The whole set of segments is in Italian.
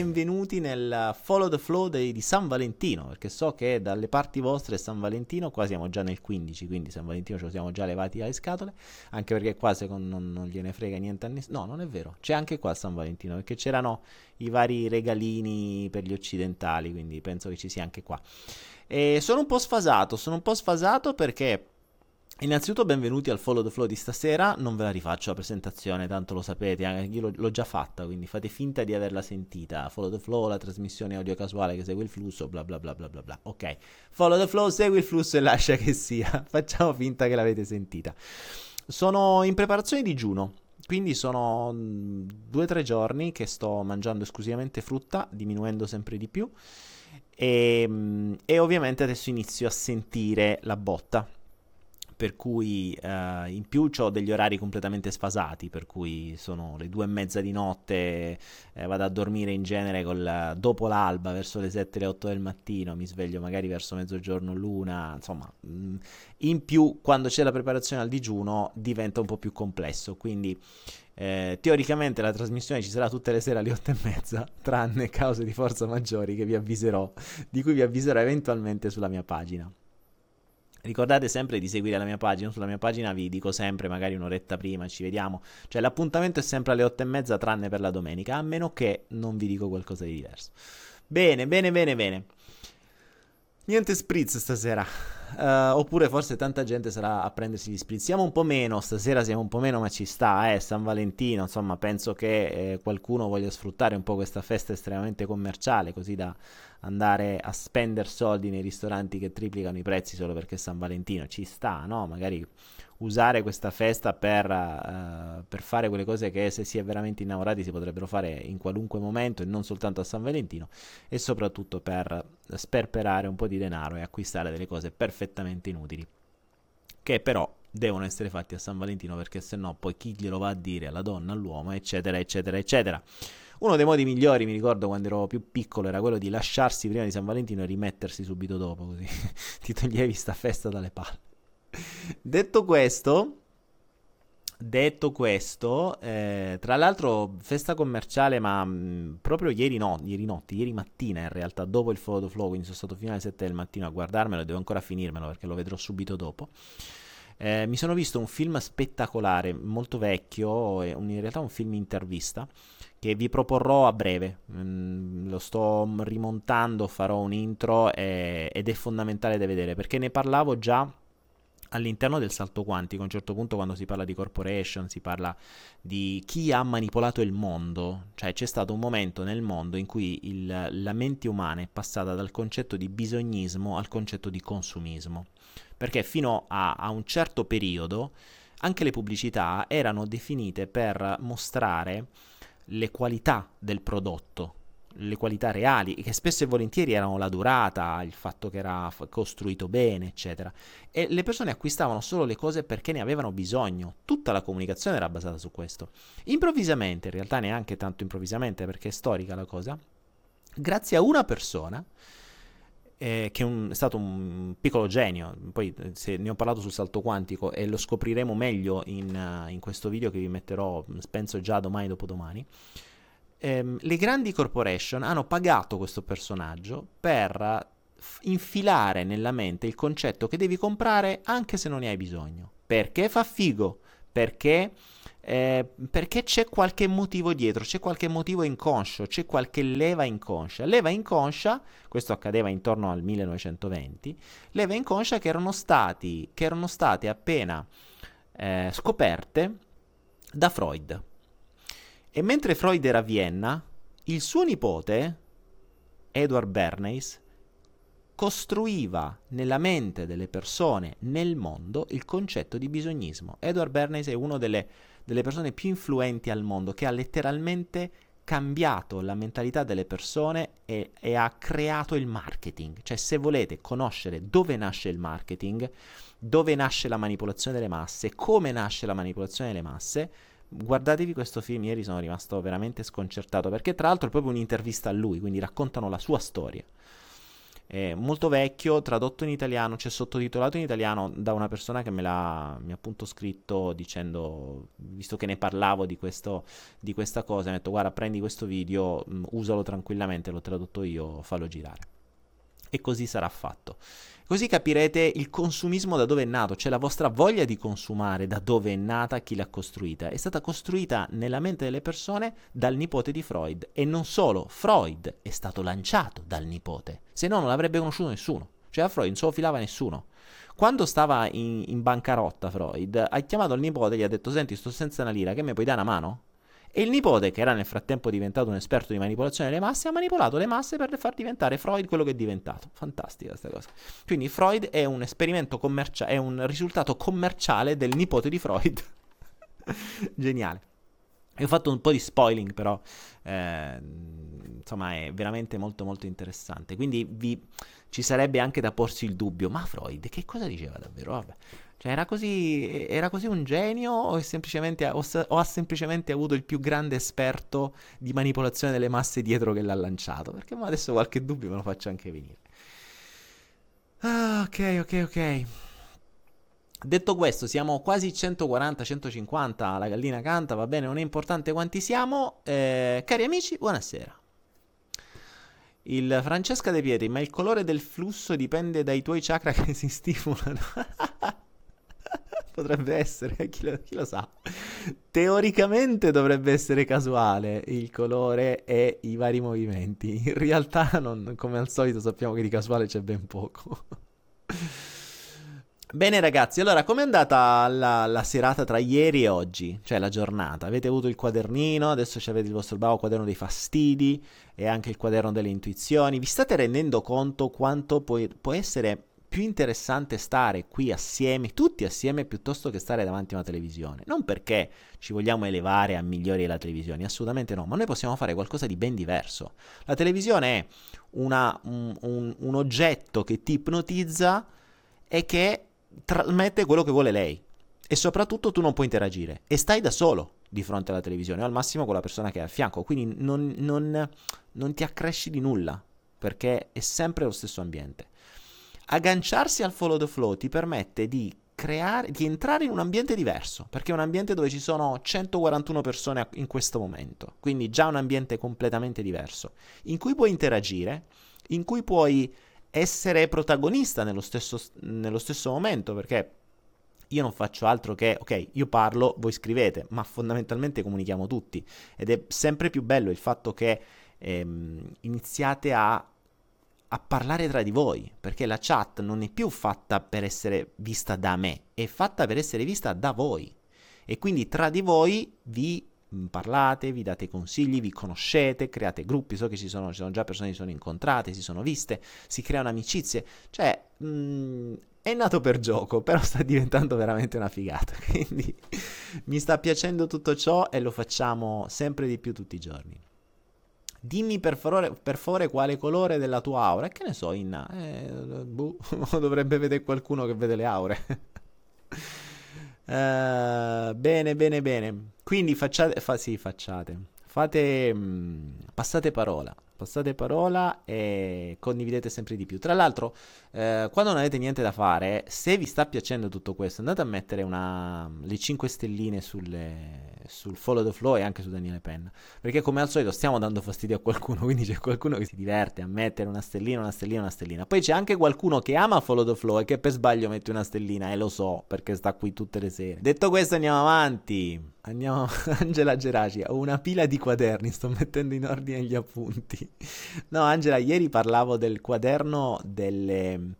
benvenuti nel Follow the Flow dei, di San Valentino, perché so che dalle parti vostre San Valentino, qua siamo già nel 15, quindi San Valentino ce lo siamo già levati alle scatole, anche perché qua secondo non, non gliene frega niente a nessuno. No, non è vero, c'è anche qua San Valentino, perché c'erano i vari regalini per gli occidentali, quindi penso che ci sia anche qua. E sono un po' sfasato, sono un po' sfasato perché Innanzitutto benvenuti al Follow the Flow di stasera, non ve la rifaccio la presentazione, tanto lo sapete, io l'ho, l'ho, già fatta, quindi fate finta di averla sentita. Follow the Flow, la trasmissione audio casuale che segue il flusso, bla bla bla bla bla bla. Ok, Follow the Flow, segui il flusso e lascia che sia. Facciamo finta che l'avete sentita. Sono in preparazione di digiuno, quindi sono mm, due o tre giorni che sto mangiando esclusivamente frutta, diminuendo sempre di più. E, mm, e ovviamente adesso inizio a sentire la botta per cui uh, in più ho degli orari completamente sfasati, per cui sono le due e mezza di notte, eh, vado a dormire in genere col, dopo l'alba, verso le 7 le 8 del mattino, mi sveglio magari verso mezzogiorno l'una, insomma, mh, mm, in più quando c'è la preparazione al digiuno diventa un po' più complesso, quindi... Eh, teoricamente la trasmissione ci sarà tutte le sere alle 8 e mezza, tranne cause di forza maggiori che vi avviserò, di cui vi avviserò eventualmente sulla mia pagina. Ricordate sempre di seguire la mia pagina, sulla mia pagina vi dico sempre magari un'oretta prima, ci vediamo, cioè l'appuntamento è sempre alle otto e mezza tranne per la domenica, a meno che non vi dico qualcosa di diverso. Bene, bene, bene, bene. Niente spritz stasera, uh, oppure forse tanta gente sarà a prendersi gli spritz. Siamo un po' meno, stasera siamo un po' meno, ma ci sta, eh, San Valentino, insomma, penso che eh, qualcuno voglia sfruttare un po' questa festa estremamente commerciale, così da andare a spendere soldi nei ristoranti che triplicano i prezzi solo perché è San Valentino, ci sta, no? Magari usare questa festa per, uh, per, fare quelle cose che se si è veramente innamorati si potrebbero fare in qualunque momento e non soltanto a San Valentino e soprattutto per sperperare un po' di denaro e acquistare delle cose perfettamente inutili che però devono essere fatti a San Valentino perché se no poi chi glielo va a dire alla donna, all'uomo eccetera eccetera eccetera uno dei modi migliori, mi ricordo quando ero più piccolo, era quello di lasciarsi prima di San Valentino e rimettersi subito dopo, così ti toglievi sta festa dalle palle. Detto questo, Detto questo, eh, tra l'altro festa commerciale, ma mh, mm, proprio ieri no, ieri notte, ieri mattina in realtà, dopo il Photo Flow, quindi sono stato fino alle 7 del mattino a guardarmelo, devo ancora finirmelo perché lo vedrò subito dopo. Eh, mi sono visto un film spettacolare, molto vecchio, in realtà un film intervista, che vi proporrò a breve. Mm, lo sto rimontando, farò un intro e, ed è fondamentale da vedere perché ne parlavo già all'interno del salto quantico. A un certo punto, quando si parla di corporation, si parla di chi ha manipolato il mondo. Cioè, c'è stato un momento nel mondo in cui il, la mente umana è passata dal concetto di bisognismo al concetto di consumismo. Perché fino a, a un certo periodo anche le pubblicità erano definite per mostrare le qualità del prodotto, le qualità reali, che spesso e volentieri erano la durata, il fatto che era costruito bene, eccetera. E le persone acquistavano solo le cose perché ne avevano bisogno. Tutta la comunicazione era basata su questo. Improvvisamente, in realtà neanche tanto improvvisamente perché è storica la cosa, grazie a una persona eh, che un, è, stato un piccolo genio. Poi se ne ho parlato sul salto quantico e lo scopriremo meglio in, uh, in questo video che vi metterò, penso già domani dopodomani. Ehm, le grandi corporation hanno pagato questo personaggio per infilare nella mente il concetto che devi comprare anche se non ne hai bisogno. Perché fa figo? Perché eh, perché c'è qualche motivo dietro, c'è qualche motivo inconscio, c'è qualche leva inconscia. Leva inconscia, questo accadeva intorno al 1920, leva inconscia che erano, stati, che erano state appena eh, scoperte da Freud. E mentre Freud era a Vienna, il suo nipote, Edward Bernays, costruiva nella mente delle persone nel mondo il concetto di bisognismo. Edward Bernays è uno delle delle persone più influenti al mondo, che ha letteralmente cambiato la mentalità delle persone e, e, ha creato il marketing. Cioè, se volete conoscere dove nasce il marketing, dove nasce la manipolazione delle masse, come nasce la manipolazione delle masse, guardatevi questo film. Ieri sono rimasto veramente sconcertato perché, tra l'altro, è proprio un'intervista a lui, quindi raccontano la sua storia. È molto vecchio, tradotto in italiano, cioè sottotitolato in italiano da una persona che me l'ha mi ha appunto scritto dicendo, visto che ne parlavo di, questo, di questa cosa, mi ha detto guarda prendi questo video, mh, usalo tranquillamente, l'ho tradotto io, fallo girare. E così sarà fatto. Così capirete il consumismo da dove è nato, cioè la vostra voglia di consumare da dove è nata, chi l'ha costruita. È stata costruita nella mente delle persone dal nipote di Freud. E non solo, Freud è stato lanciato dal nipote, se no non l'avrebbe conosciuto nessuno. Cioè a Freud non se lo filava nessuno. Quando stava in, in bancarotta Freud, ha chiamato il nipote e gli ha detto senti sto senza una lira, che mi puoi dare una mano? E il nipote, che era nel frattempo diventato un esperto di manipolazione delle masse, ha manipolato le masse per far diventare Freud quello che è diventato. Fantastica questa cosa. Quindi Freud è un esperimento commerciale, è un risultato commerciale del nipote di Freud. Geniale. E ho fatto un po' di spoiling, però eh, insomma è veramente molto molto interessante. Quindi vi, ci sarebbe anche da porsi il dubbio, ma Freud che cosa diceva davvero? Vabbè. Cioè, era così, era così un genio o, o, o, ha semplicemente avuto il più grande esperto di manipolazione delle masse dietro che l'ha lanciato? Perché adesso qualche dubbio me lo faccio anche venire. Ah, ok, ok, ok. Detto questo, siamo quasi 140-150, la gallina canta, va bene, non è importante quanti siamo. Eh, cari amici, buonasera. Il Francesca De Pietri, ma il colore del flusso dipende dai tuoi chakra che si stimolano. Potrebbe essere, chi lo, chi lo, sa. Teoricamente dovrebbe essere casuale il colore e i vari movimenti. In realtà, non, come al solito, sappiamo che di casuale c'è ben poco. Bene ragazzi, allora com'è andata la, la, serata tra ieri e oggi? Cioè la giornata? Avete avuto il quadernino, adesso avete il vostro bravo quaderno dei fastidi e anche il quaderno delle intuizioni. Vi state rendendo conto quanto può, può essere più interessante stare qui assieme, tutti assieme, piuttosto che stare davanti a una televisione. Non perché ci vogliamo elevare a migliori della televisione, assolutamente no, ma noi possiamo fare qualcosa di ben diverso. La televisione è una, un, un, un oggetto che ti ipnotizza e che trasmette quello che vuole lei. E soprattutto tu non puoi interagire e stai da solo di fronte alla televisione o al massimo con la persona che hai a fianco, quindi non, non, non ti accresci di nulla perché è sempre lo stesso ambiente. Agganciarsi al follow the flow ti permette di creare, di entrare in un ambiente diverso, perché è un ambiente dove ci sono 141 persone in questo momento, quindi già un ambiente completamente diverso, in cui puoi interagire, in cui puoi essere protagonista nello stesso, nello stesso momento, perché io non faccio altro che, ok, io parlo, voi scrivete, ma fondamentalmente comunichiamo tutti ed è sempre più bello il fatto che ehm, iniziate a a parlare tra di voi, perché la chat non è più fatta per essere vista da me, è fatta per essere vista da voi. E quindi tra di voi vi mm, parlate, vi date consigli, vi conoscete, create gruppi, so che ci sono, ci sono già persone che si sono incontrate, si sono viste, si creano amicizie, cioè mh, mm, è nato per gioco, però sta diventando veramente una figata, quindi mi sta piacendo tutto ciò e lo facciamo sempre di più tutti i giorni. Dimmi per favore, per favore quale colore della tua aura. Che ne so, Inna? Eh, boh, dovrebbe vedere qualcuno che vede le aure. uh, bene, bene, bene. Quindi facciate, fa, sì, facciate. Fate, mh, mm, passate parola passate parola e condividete sempre di più. Tra l'altro, eh, quando non avete niente da fare, se vi sta piacendo tutto questo, andate a mettere una, le 5 stelline sulle, sul follow the flow e anche su Daniele Penna. Perché come al solito stiamo dando fastidio a qualcuno, quindi c'è qualcuno che si diverte a mettere una stellina, una stellina, una stellina. Poi c'è anche qualcuno che ama follow the flow e che per sbaglio mette una stellina, e lo so, perché sta qui tutte le sere. Detto questo andiamo avanti. Andiamo, Angela Geraci, ho una pila di quaderni, sto mettendo in ordine gli appunti. No, Angela, ieri parlavo del quaderno delle...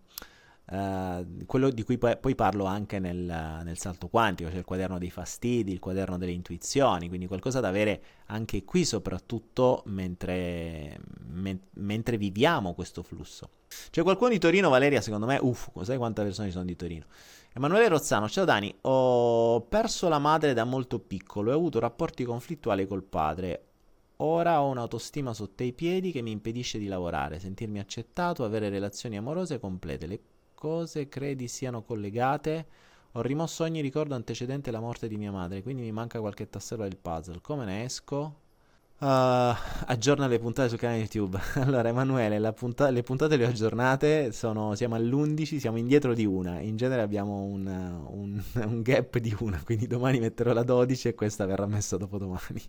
Uh, quello di cui poi, poi parlo anche nel, nel, salto quantico, cioè il quaderno dei fastidi, il quaderno delle intuizioni, quindi qualcosa da avere anche qui soprattutto mentre, men- mentre viviamo questo flusso. C'è qualcuno di Torino, Valeria, secondo me, uff, sai quante persone ci sono di Torino? Emanuele Rozzano, ciao Dani, ho perso la madre da molto piccolo e ho avuto rapporti conflittuali col padre. Ora ho un'autostima sotto i piedi che mi impedisce di lavorare, sentirmi accettato, avere relazioni amorose complete. Le cose credi siano collegate? Ho rimosso ogni ricordo antecedente alla morte di mia madre, quindi mi manca qualche tassello del puzzle. Come ne esco? Uh, aggiorna le puntate sul canale YouTube. allora, Emanuele, punta- le puntate le ho aggiornate. Sono, siamo all'11, siamo indietro di una. In genere abbiamo un, un, un, gap di una. Quindi domani metterò la 12 e questa verrà messa dopo domani.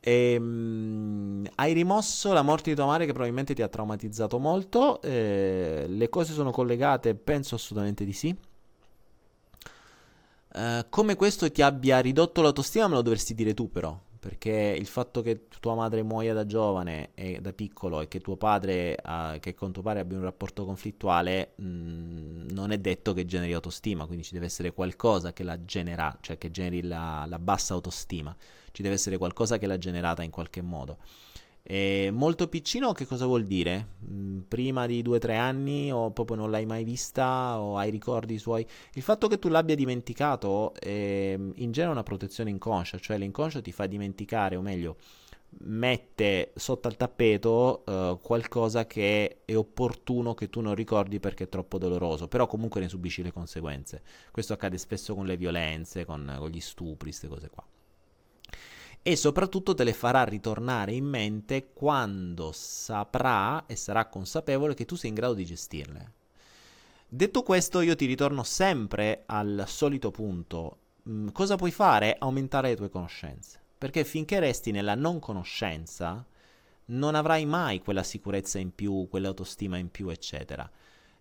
E, um, hai rimosso la morte di tua madre che probabilmente ti ha traumatizzato molto. Eh, le cose sono collegate? Penso assolutamente di sì. Uh, come questo ti abbia ridotto l'autostima me lo dovresti dire tu però perché il fatto che tua madre muoia da giovane e da piccolo e che tuo padre, uh, che con tuo padre abbia un rapporto conflittuale, mh, mm, non è detto che generi autostima, quindi ci deve essere qualcosa che la genera, cioè che generi la, la bassa autostima, ci deve essere qualcosa che l'ha generata in qualche modo. E molto piccino che cosa vuol dire? Mm, prima di 2-3 anni o proprio non l'hai mai vista o hai ricordi suoi? Il fatto che tu l'abbia dimenticato è in genere una protezione inconscia, cioè l'inconscio ti fa dimenticare, o meglio, mette sotto al tappeto uh, qualcosa che è opportuno che tu non ricordi perché è troppo doloroso, però comunque ne subisci le conseguenze. Questo accade spesso con le violenze, con, con gli stupri, queste cose qua e soprattutto te le farà ritornare in mente quando saprà e sarà consapevole che tu sei in grado di gestirle. Detto questo, io ti ritorno sempre al solito punto. Mm, cosa puoi fare? Aumentare le tue conoscenze. Perché finché resti nella non conoscenza, non avrai mai quella sicurezza in più, quell'autostima in più, eccetera.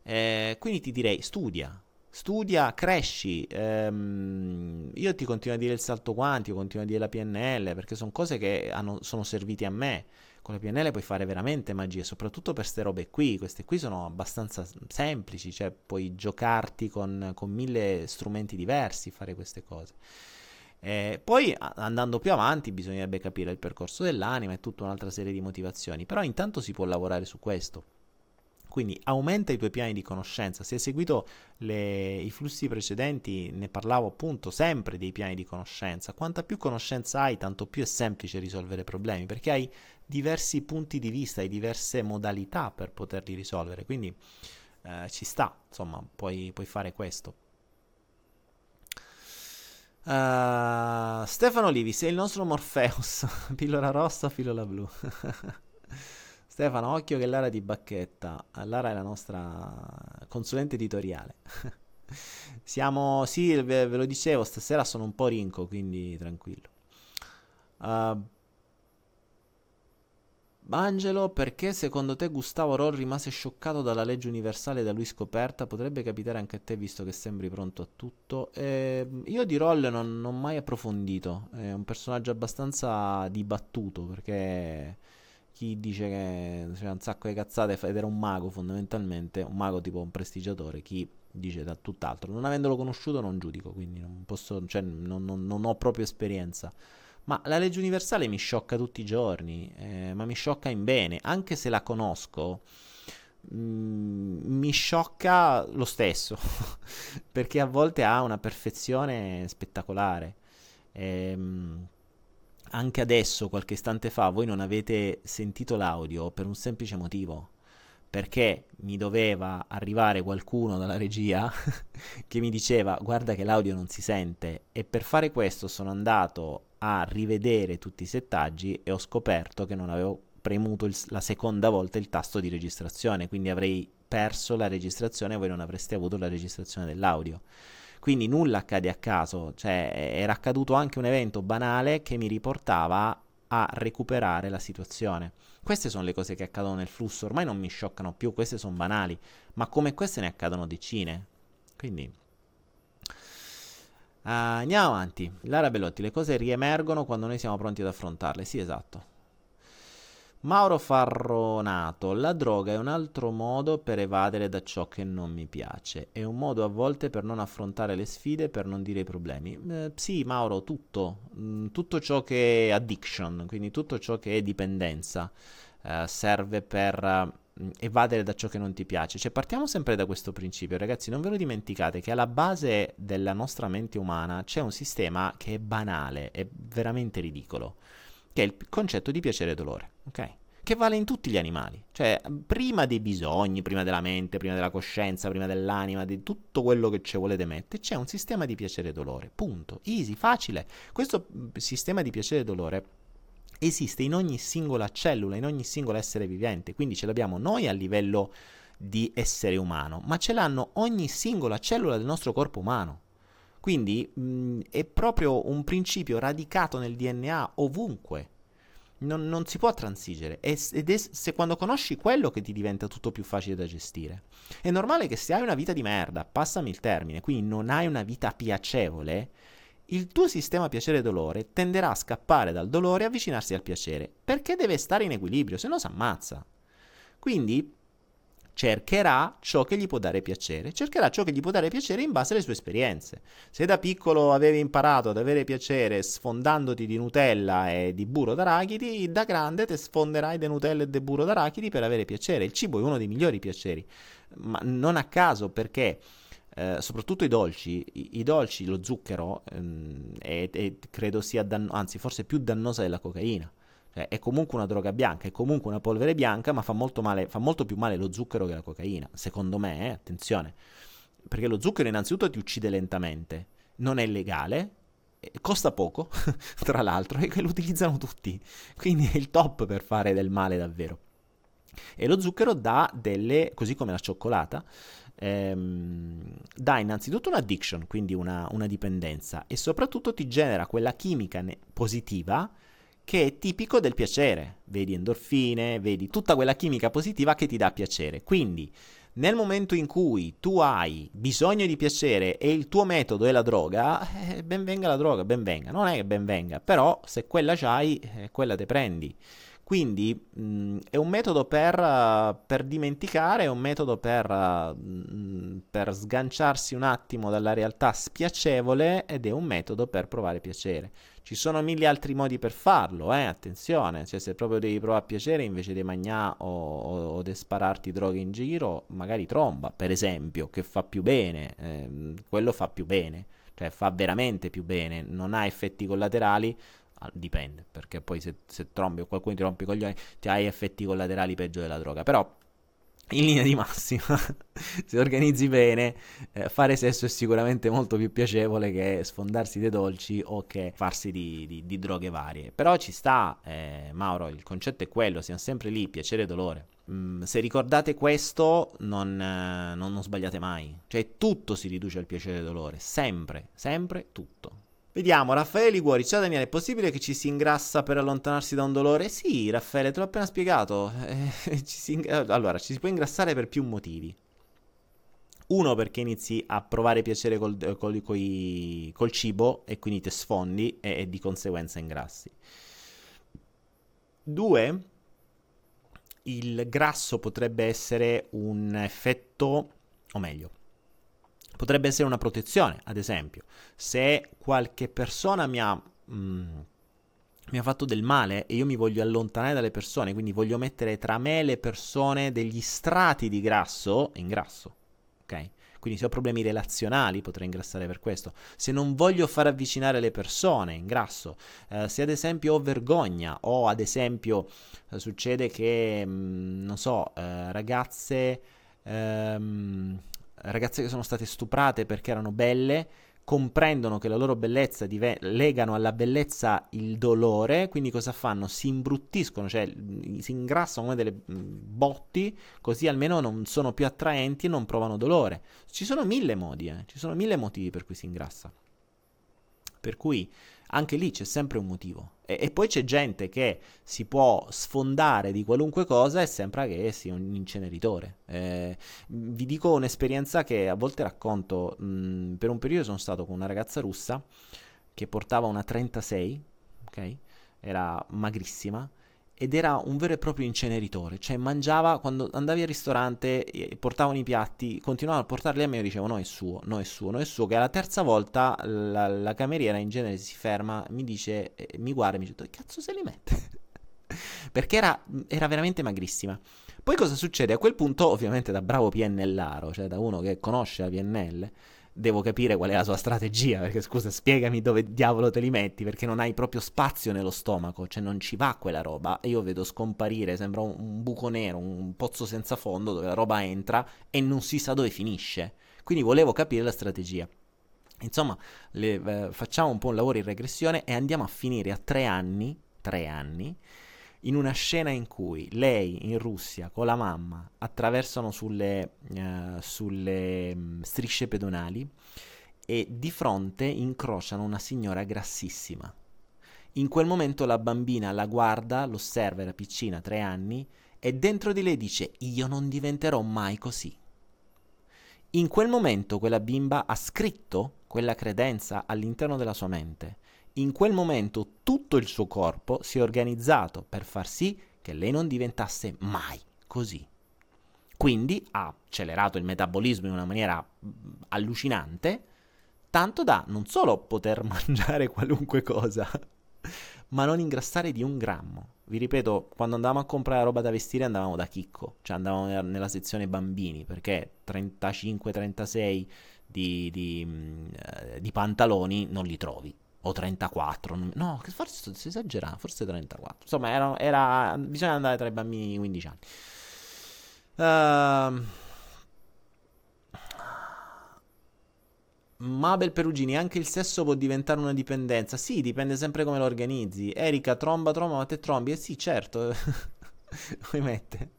Eh, quindi ti direi studia, studia, cresci. Ehm, io ti continuo a dire il salto quantico, continuo a dire la PNL, perché sono cose che hanno, sono servite a me. Con la PNL puoi fare veramente magie, soprattutto per queste robe qui. Queste qui sono abbastanza semplici, cioè puoi giocarti con, con mille strumenti diversi, fare queste cose. Eh, poi andando più avanti bisognerebbe capire il percorso dell'anima e tutta un'altra serie di motivazioni, però intanto si può lavorare su questo. Quindi aumenta i tuoi piani di conoscenza. Se hai seguito le, i flussi precedenti, ne parlavo appunto sempre dei piani di conoscenza. Quanta più conoscenza hai, tanto più è semplice risolvere problemi, perché hai diversi punti di vista, hai diverse modalità per poterli risolvere. Quindi eh, ci sta, insomma, puoi, puoi fare questo. Uh, Stefano Livi, sei il nostro Morpheus, pillola rossa, pillola blu. Stefano, occhio che Lara ti bacchetta. Lara è la nostra consulente editoriale. Siamo, sì, ve, lo dicevo, stasera sono un po' rinco, quindi tranquillo. Uh, Angelo, perché secondo te Gustavo Roll rimase scioccato dalla legge universale da lui scoperta? Potrebbe capitare anche a te, visto che sembri pronto a tutto. Eh, io di Roll non ho mai approfondito, è un personaggio abbastanza dibattuto, perché chi dice che c'era un sacco di cazzate ed era un mago fondamentalmente, un mago tipo un prestigiatore, chi dice da tutt'altro. Non avendolo conosciuto non giudico, quindi non, posso, cioè, non, non, non ho proprio esperienza. Ma la legge universale mi sciocca tutti i giorni, eh, ma mi sciocca in bene, anche se la conosco. Mm, mi sciocca lo stesso perché a volte ha una perfezione spettacolare. Ehm, anche adesso, qualche istante fa, voi non avete sentito l'audio per un semplice motivo. Perché mi doveva arrivare qualcuno dalla regia che mi diceva guarda che l'audio non si sente e per fare questo sono andato a rivedere tutti i settaggi e ho scoperto che non avevo premuto il, la seconda volta il tasto di registrazione, quindi avrei perso la registrazione e voi non avreste avuto la registrazione dell'audio. Quindi nulla accade a caso, cioè era accaduto anche un evento banale che mi riportava a recuperare la situazione. Queste sono le cose che accadono nel flusso, ormai non mi scioccano più, queste sono banali, ma come queste ne accadono decine. Quindi Uh, andiamo avanti. Lara Bellotti, le cose riemergono quando noi siamo pronti ad affrontarle. Sì, esatto. Mauro Farronato, la droga è un altro modo per evadere da ciò che non mi piace, è un modo a volte per non affrontare le sfide, per non dire i problemi. Eh, sì, Mauro, tutto, mm, tutto ciò che è addiction, quindi tutto ciò che è dipendenza, eh, serve per mm, evadere da ciò che non ti piace. Cioè, partiamo sempre da questo principio, ragazzi, non ve lo dimenticate che alla base della nostra mente umana c'è un sistema che è banale, è veramente ridicolo che è il concetto di piacere e dolore, ok? Che vale in tutti gli animali, cioè prima dei bisogni, prima della mente, prima della coscienza, prima dell'anima, di tutto quello che ci volete mettere, c'è un sistema di piacere e dolore, punto, easy, facile. Questo sistema di piacere e dolore esiste in ogni singola cellula, in ogni singolo essere vivente, quindi ce l'abbiamo noi a livello di essere umano, ma ce l'hanno ogni singola cellula del nostro corpo umano. Quindi mh, è proprio un principio radicato nel DNA ovunque. Non, non si può transigere ed è se quando conosci quello che ti diventa tutto più facile da gestire. È normale che se hai una vita di merda, passami il termine, quindi non hai una vita piacevole, il tuo sistema piacere-dolore tenderà a scappare dal dolore e avvicinarsi al piacere, perché deve stare in equilibrio, se no si ammazza. Quindi cercherà ciò che gli può dare piacere, cercherà ciò che gli può dare piacere in base alle sue esperienze. Se da piccolo avevi imparato ad avere piacere sfondandoti di Nutella e di burro d'arachidi, da grande ti sfonderai di Nutella e di burro d'arachidi per avere piacere. Il cibo è uno dei migliori piaceri, ma non a caso perché eh, soprattutto i dolci, i, i dolci, lo zucchero ehm, è, è, credo sia danno- anzi forse più dannosa della cocaina. Cioè, è comunque una droga bianca, è comunque una polvere bianca, ma fa molto, male, fa molto più male lo zucchero che la cocaina, secondo me, eh, attenzione. Perché lo zucchero innanzitutto ti uccide lentamente, non è legale, costa poco, tra l'altro, e lo utilizzano tutti. Quindi è il top per fare del male davvero. E lo zucchero dà delle, così come la cioccolata, ehm, dà innanzitutto un'addiction, quindi una, una, dipendenza, e soprattutto ti genera quella chimica ne- positiva che è tipico del piacere. Vedi endorfine, vedi tutta quella chimica positiva che ti dà piacere. Quindi, nel momento in cui tu hai bisogno di piacere e il tuo metodo è la droga, eh, ben venga la droga, ben venga. Non è che ben venga, però se quella c'hai, eh, quella te prendi. Quindi mh, è un metodo per, uh, per, dimenticare, è un metodo per, uh, per, sganciarsi un attimo dalla realtà spiacevole ed è un metodo per provare piacere. Ci sono mille altri modi per farlo, eh? attenzione, cioè se proprio devi provare piacere invece di mangiare o, o, o di spararti droghe in giro, magari tromba, per esempio, che fa più bene, eh, quello fa più bene, cioè fa veramente più bene, non ha effetti collaterali, Ah, dipende, perché poi se, se trombi o qualcuno ti rompe i coglioni, ti hai effetti collaterali peggio della droga. Però, in linea di massima, se organizzi bene, eh, fare sesso è sicuramente molto più piacevole che sfondarsi dei dolci o che farsi di, di, di droghe varie. Però ci sta, eh, Mauro, il concetto è quello, siamo sempre lì, piacere e dolore. Mm, se ricordate questo, non, eh, non, non sbagliate mai. Cioè, tutto si riduce al piacere e dolore, sempre, sempre tutto. Vediamo, Raffaele Liguori, ciao Daniele, è possibile che ci si ingrassa per allontanarsi da un dolore? Sì, Raffaele, te l'ho appena spiegato. Eh, ci ing- allora, ci si può ingrassare per più motivi. Uno, perché inizi a provare piacere col, col, col, col cibo e quindi ti sfondi e, e di conseguenza ingrassi. Due, il grasso potrebbe essere un effetto, o meglio, Potrebbe essere una protezione, ad esempio, se qualche persona mi ha, mm, mi ha fatto del male e io mi voglio allontanare dalle persone, quindi voglio mettere tra me e le persone degli strati di grasso, ingrasso, ok? Quindi se ho problemi relazionali potrei ingrassare per questo. Se non voglio far avvicinare le persone, ingrasso. Eh, se ad esempio ho vergogna o ad esempio eh, succede che, mh, mm, non so, eh, ragazze... Ehm, ragazze che sono state stuprate perché erano belle, comprendono che la loro bellezza dive- legano alla bellezza il dolore, quindi cosa fanno? Si imbruttiscono, cioè si ingrassano come delle botti, così almeno non sono più attraenti e non provano dolore. Ci sono mille modi, eh? ci sono mille motivi per cui si ingrassa. Per cui anche lì c'è sempre un motivo. E, e, poi c'è gente che si può sfondare di qualunque cosa e sembra che sia un inceneritore. Eh, vi dico un'esperienza che a volte racconto. Mh, per un periodo sono stato con una ragazza russa che portava una 36, ok? Era magrissima ed era un vero e proprio inceneritore, cioè mangiava quando andavi al ristorante, portavano i piatti, continuavano a portarli a me e io dicevo no è suo, no è suo, no è suo, che alla terza volta la, la cameriera in genere si ferma, mi dice, eh, mi guarda e mi dice che cazzo se li mette? Perché era, era veramente magrissima. Poi cosa succede? A quel punto, ovviamente da bravo PNLaro, cioè da uno che conosce la PNL, devo capire qual è la sua strategia, perché scusa, spiegami dove diavolo te li metti, perché non hai proprio spazio nello stomaco, cioè non ci va quella roba. Io vedo scomparire, sembra un, un buco nero, un pozzo senza fondo dove la roba entra e non si sa dove finisce. Quindi volevo capire la strategia. Insomma, le, eh, facciamo un po' un lavoro in regressione e andiamo a finire a tre anni tre anni, in una scena in cui lei in Russia con la mamma attraversano sulle, uh, sulle um, strisce pedonali e di fronte incrociano una signora grassissima. In quel momento la bambina la guarda, l'osserva, era piccina, tre anni, e dentro di lei dice io non diventerò mai così. In quel momento quella bimba ha scritto quella credenza all'interno della sua mente in quel momento tutto il suo corpo si è organizzato per far sì che lei non diventasse mai così. Quindi ha accelerato il metabolismo in una maniera mm, allucinante, tanto da non solo poter mangiare qualunque cosa, ma non ingrassare di un grammo. Vi ripeto, quando andavamo a comprare roba da vestire andavamo da chicco, cioè andavamo nella sezione bambini, perché 35-36 di, di, mm, eh, di pantaloni non li trovi o 34, no, forse si esagera, forse 34. Insomma, era, era, bisogna andare tra i bambini di 15 anni. Uh, Mabel Perugini, anche il sesso può diventare una dipendenza. Sì, dipende sempre come lo organizzi. Erika, tromba, tromba, ma te trombi? Eh sì, certo. Mette?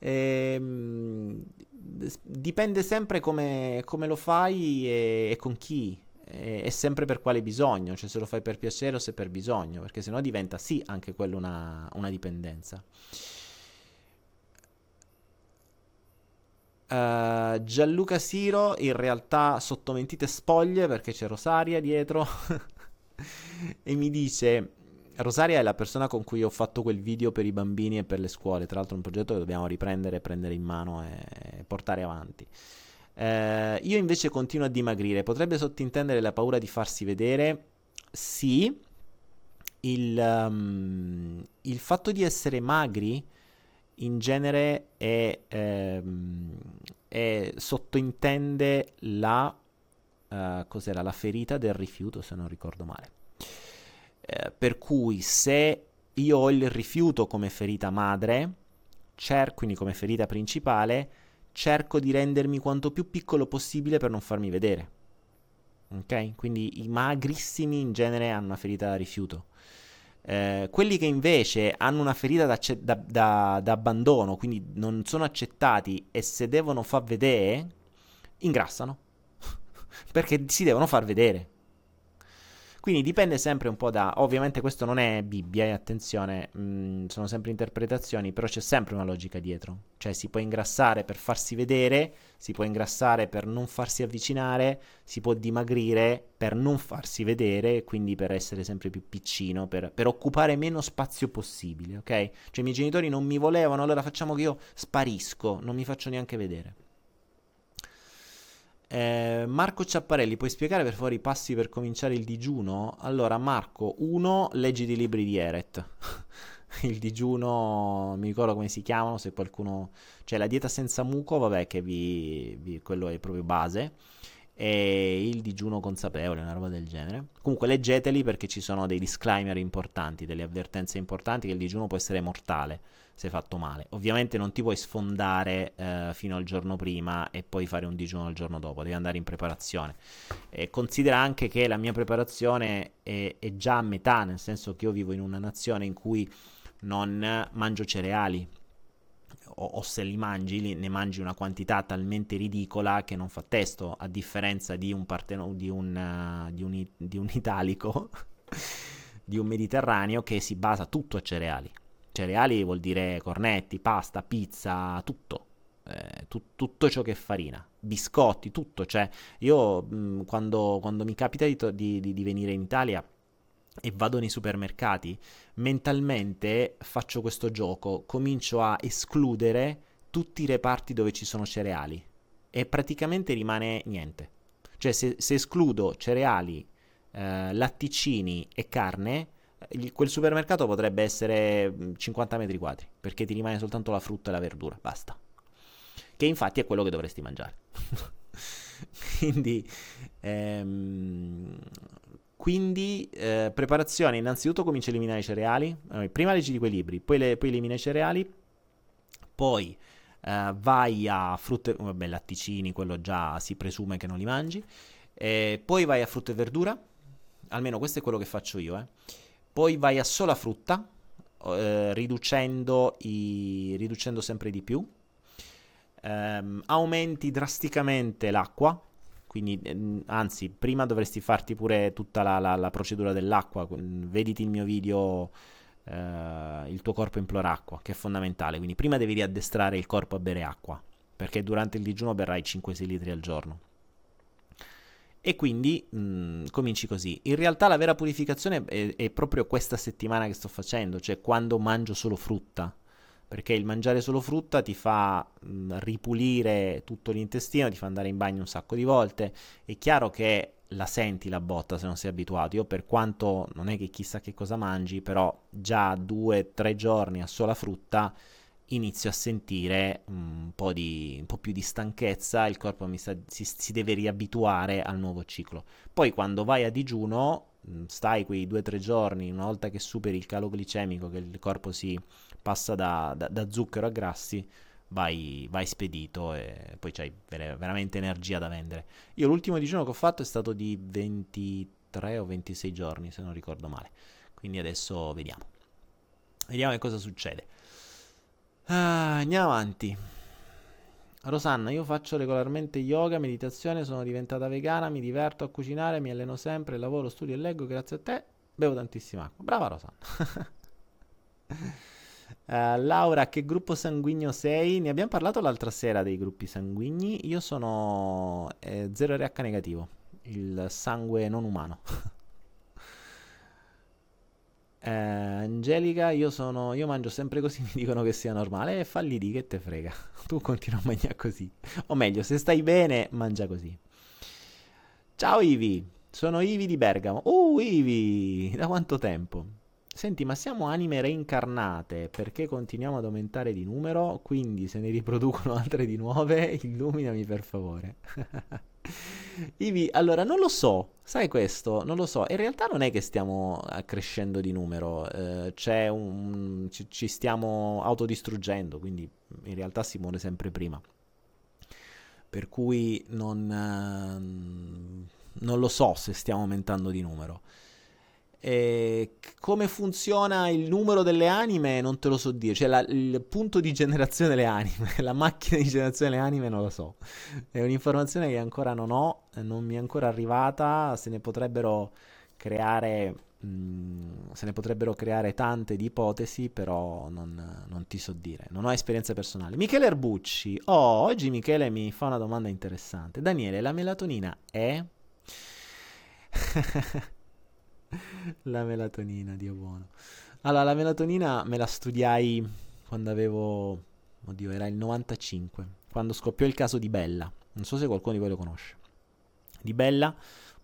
Ehm, dipende sempre come, come lo fai e, e con chi è sempre per quale bisogno, cioè se lo fai per piacere o se per bisogno, perché sennò diventa sì anche quello una, una dipendenza. Uh, Gianluca Siro in realtà sotto mentite spoglie perché c'è Rosaria dietro e mi dice Rosaria è la persona con cui ho fatto quel video per i bambini e per le scuole tra l'altro è un progetto che dobbiamo riprendere, prendere in mano e portare avanti eh, io invece continuo a dimagrire. Potrebbe sottintendere la paura di farsi vedere? Sì. Il, um, il fatto di essere magri in genere è, ehm, è sottointende la, uh, cos'era, la ferita del rifiuto, se non ricordo male. Eh, per cui se io ho il rifiuto come ferita madre, cerco quindi come ferita principale, cerco di rendermi quanto più piccolo possibile per non farmi vedere. Ok? Quindi i magrissimi in genere hanno una ferita da rifiuto. Eh, quelli che invece hanno una ferita da, da, da, da, abbandono, quindi non sono accettati e se devono far vedere, ingrassano. Perché si devono far vedere. Quindi dipende sempre un po' da... Ovviamente questo non è Bibbia, e eh, attenzione, mh, mm, sono sempre interpretazioni, però c'è sempre una logica dietro. Cioè si può ingrassare per farsi vedere, si può ingrassare per non farsi avvicinare, si può dimagrire per non farsi vedere, quindi per essere sempre più piccino, per, per occupare meno spazio possibile, ok? Cioè i miei genitori non mi volevano, allora facciamo che io sparisco, non mi faccio neanche vedere. Eh, Marco Ciapparelli, puoi spiegare per favore i passi per cominciare il digiuno? Allora, Marco, uno, leggi i libri di Eret. il digiuno, mi ricordo come si chiamano, se qualcuno... Cioè, la dieta senza muco, vabbè, che vi, vi... quello è proprio base. E il digiuno consapevole, una roba del genere. Comunque, leggeteli perché ci sono dei disclaimer importanti, delle avvertenze importanti che il digiuno può essere mortale sei fatto male. Ovviamente non ti puoi sfondare eh, fino al giorno prima e poi fare un digiuno il giorno dopo, devi andare in preparazione. E considera anche che la mia preparazione è, è già a metà, nel senso che io vivo in una nazione in cui non mangio cereali, o, o, se li mangi, ne mangi una quantità talmente ridicola che non fa testo, a differenza di un, parteno, di un, uh, di un, di un italico, di un mediterraneo che si basa tutto a cereali cereali vuol dire cornetti, pasta, pizza, tutto. Eh, tu, tutto ciò che è farina, biscotti, tutto. Cioè, io mh, quando, quando, mi capita di, to- di, di, di venire in Italia e vado nei supermercati, mentalmente faccio questo gioco, comincio a escludere tutti i reparti dove ci sono cereali e praticamente rimane niente. Cioè se, se escludo cereali, eh, latticini e carne, quel supermercato potrebbe essere 50 metri quadri, perché ti rimane soltanto la frutta e la verdura, basta. Che infatti è quello che dovresti mangiare. quindi, ehm, quindi eh, preparazione, innanzitutto cominci a eliminare i cereali, eh, prima leggi di quei libri, poi, le, poi elimina i cereali, poi eh, vai a frutta, vabbè latticini, quello già si presume che non li mangi, poi vai a frutta e verdura, almeno questo è quello che faccio io, eh poi vai a sola frutta, eh, riducendo, i, riducendo sempre di più, ehm, aumenti drasticamente l'acqua, quindi ehm, anzi prima dovresti farti pure tutta la, la, la procedura dell'acqua, vediti il mio video eh, il tuo corpo implora acqua, che è fondamentale, quindi prima devi riaddestrare il corpo a bere acqua, perché durante il digiuno berrai 5-6 litri al giorno. E quindi mh, mm, cominci così. In realtà la vera purificazione è, è proprio questa settimana che sto facendo, cioè quando mangio solo frutta perché il mangiare solo frutta ti fa mh, ripulire tutto l'intestino, ti fa andare in bagno un sacco di volte. È chiaro che la senti la botta se non sei abituato. Io per quanto non è che chissà che cosa mangi, però già due, tre giorni a sola frutta inizio a sentire un po, di, un po' più di stanchezza, il corpo sta, si, si, deve riabituare al nuovo ciclo. Poi quando vai a digiuno, stai quei due o tre giorni, una volta che superi il calo glicemico, che il corpo si passa da, da, da zucchero a grassi, vai, vai, spedito e poi c'hai ver- veramente energia da vendere. Io l'ultimo digiuno che ho fatto è stato di 23 o 26 giorni, se non ricordo male. Quindi adesso vediamo. Vediamo che cosa succede. Ah, andiamo avanti. Rosanna, io faccio regolarmente yoga, meditazione, sono diventata vegana, mi diverto a cucinare, mi alleno sempre, lavoro, studio e leggo, grazie a te. Bevo tantissima acqua. Brava Rosanna. Uh, Laura, che gruppo sanguigno sei? Ne abbiamo parlato l'altra sera dei gruppi sanguigni. Io sono eh, 0RH negativo, il sangue non umano. uh, Angelica, io, sono, io mangio sempre così, mi dicono che sia normale. E falli di che te frega. tu continua a mangiare così. O meglio, se stai bene, mangia così. Ciao Ivi, sono Ivi di Bergamo. Uh, Ivi, da quanto tempo? Senti, ma siamo anime reincarnate perché continuiamo ad aumentare di numero, quindi se ne riproducono altre di nuove, illuminami per favore. Ivi, allora non lo so, sai questo? Non lo so. In realtà non è che stiamo crescendo di numero, eh, c'è un, ci, ci, stiamo autodistruggendo, quindi in realtà si muore sempre prima. Per cui non, eh, non lo so se stiamo aumentando di numero. E come funziona il numero delle anime non te lo so dire, cioè la, il punto di generazione delle anime, la macchina di generazione delle anime non lo so, è un'informazione che ancora non ho, non mi è ancora arrivata, se ne potrebbero creare, mh, mm, se ne potrebbero creare tante di ipotesi, però non, non ti so dire, non ho esperienza personale. Michele Erbucci, oh, oggi Michele mi fa una domanda interessante. Daniele, la melatonina è... la melatonina, Dio buono. Allora, la melatonina me la studiai quando avevo... Oddio, era il 95, quando scoppiò il caso di Bella. Non so se qualcuno di voi lo conosce. Di Bella,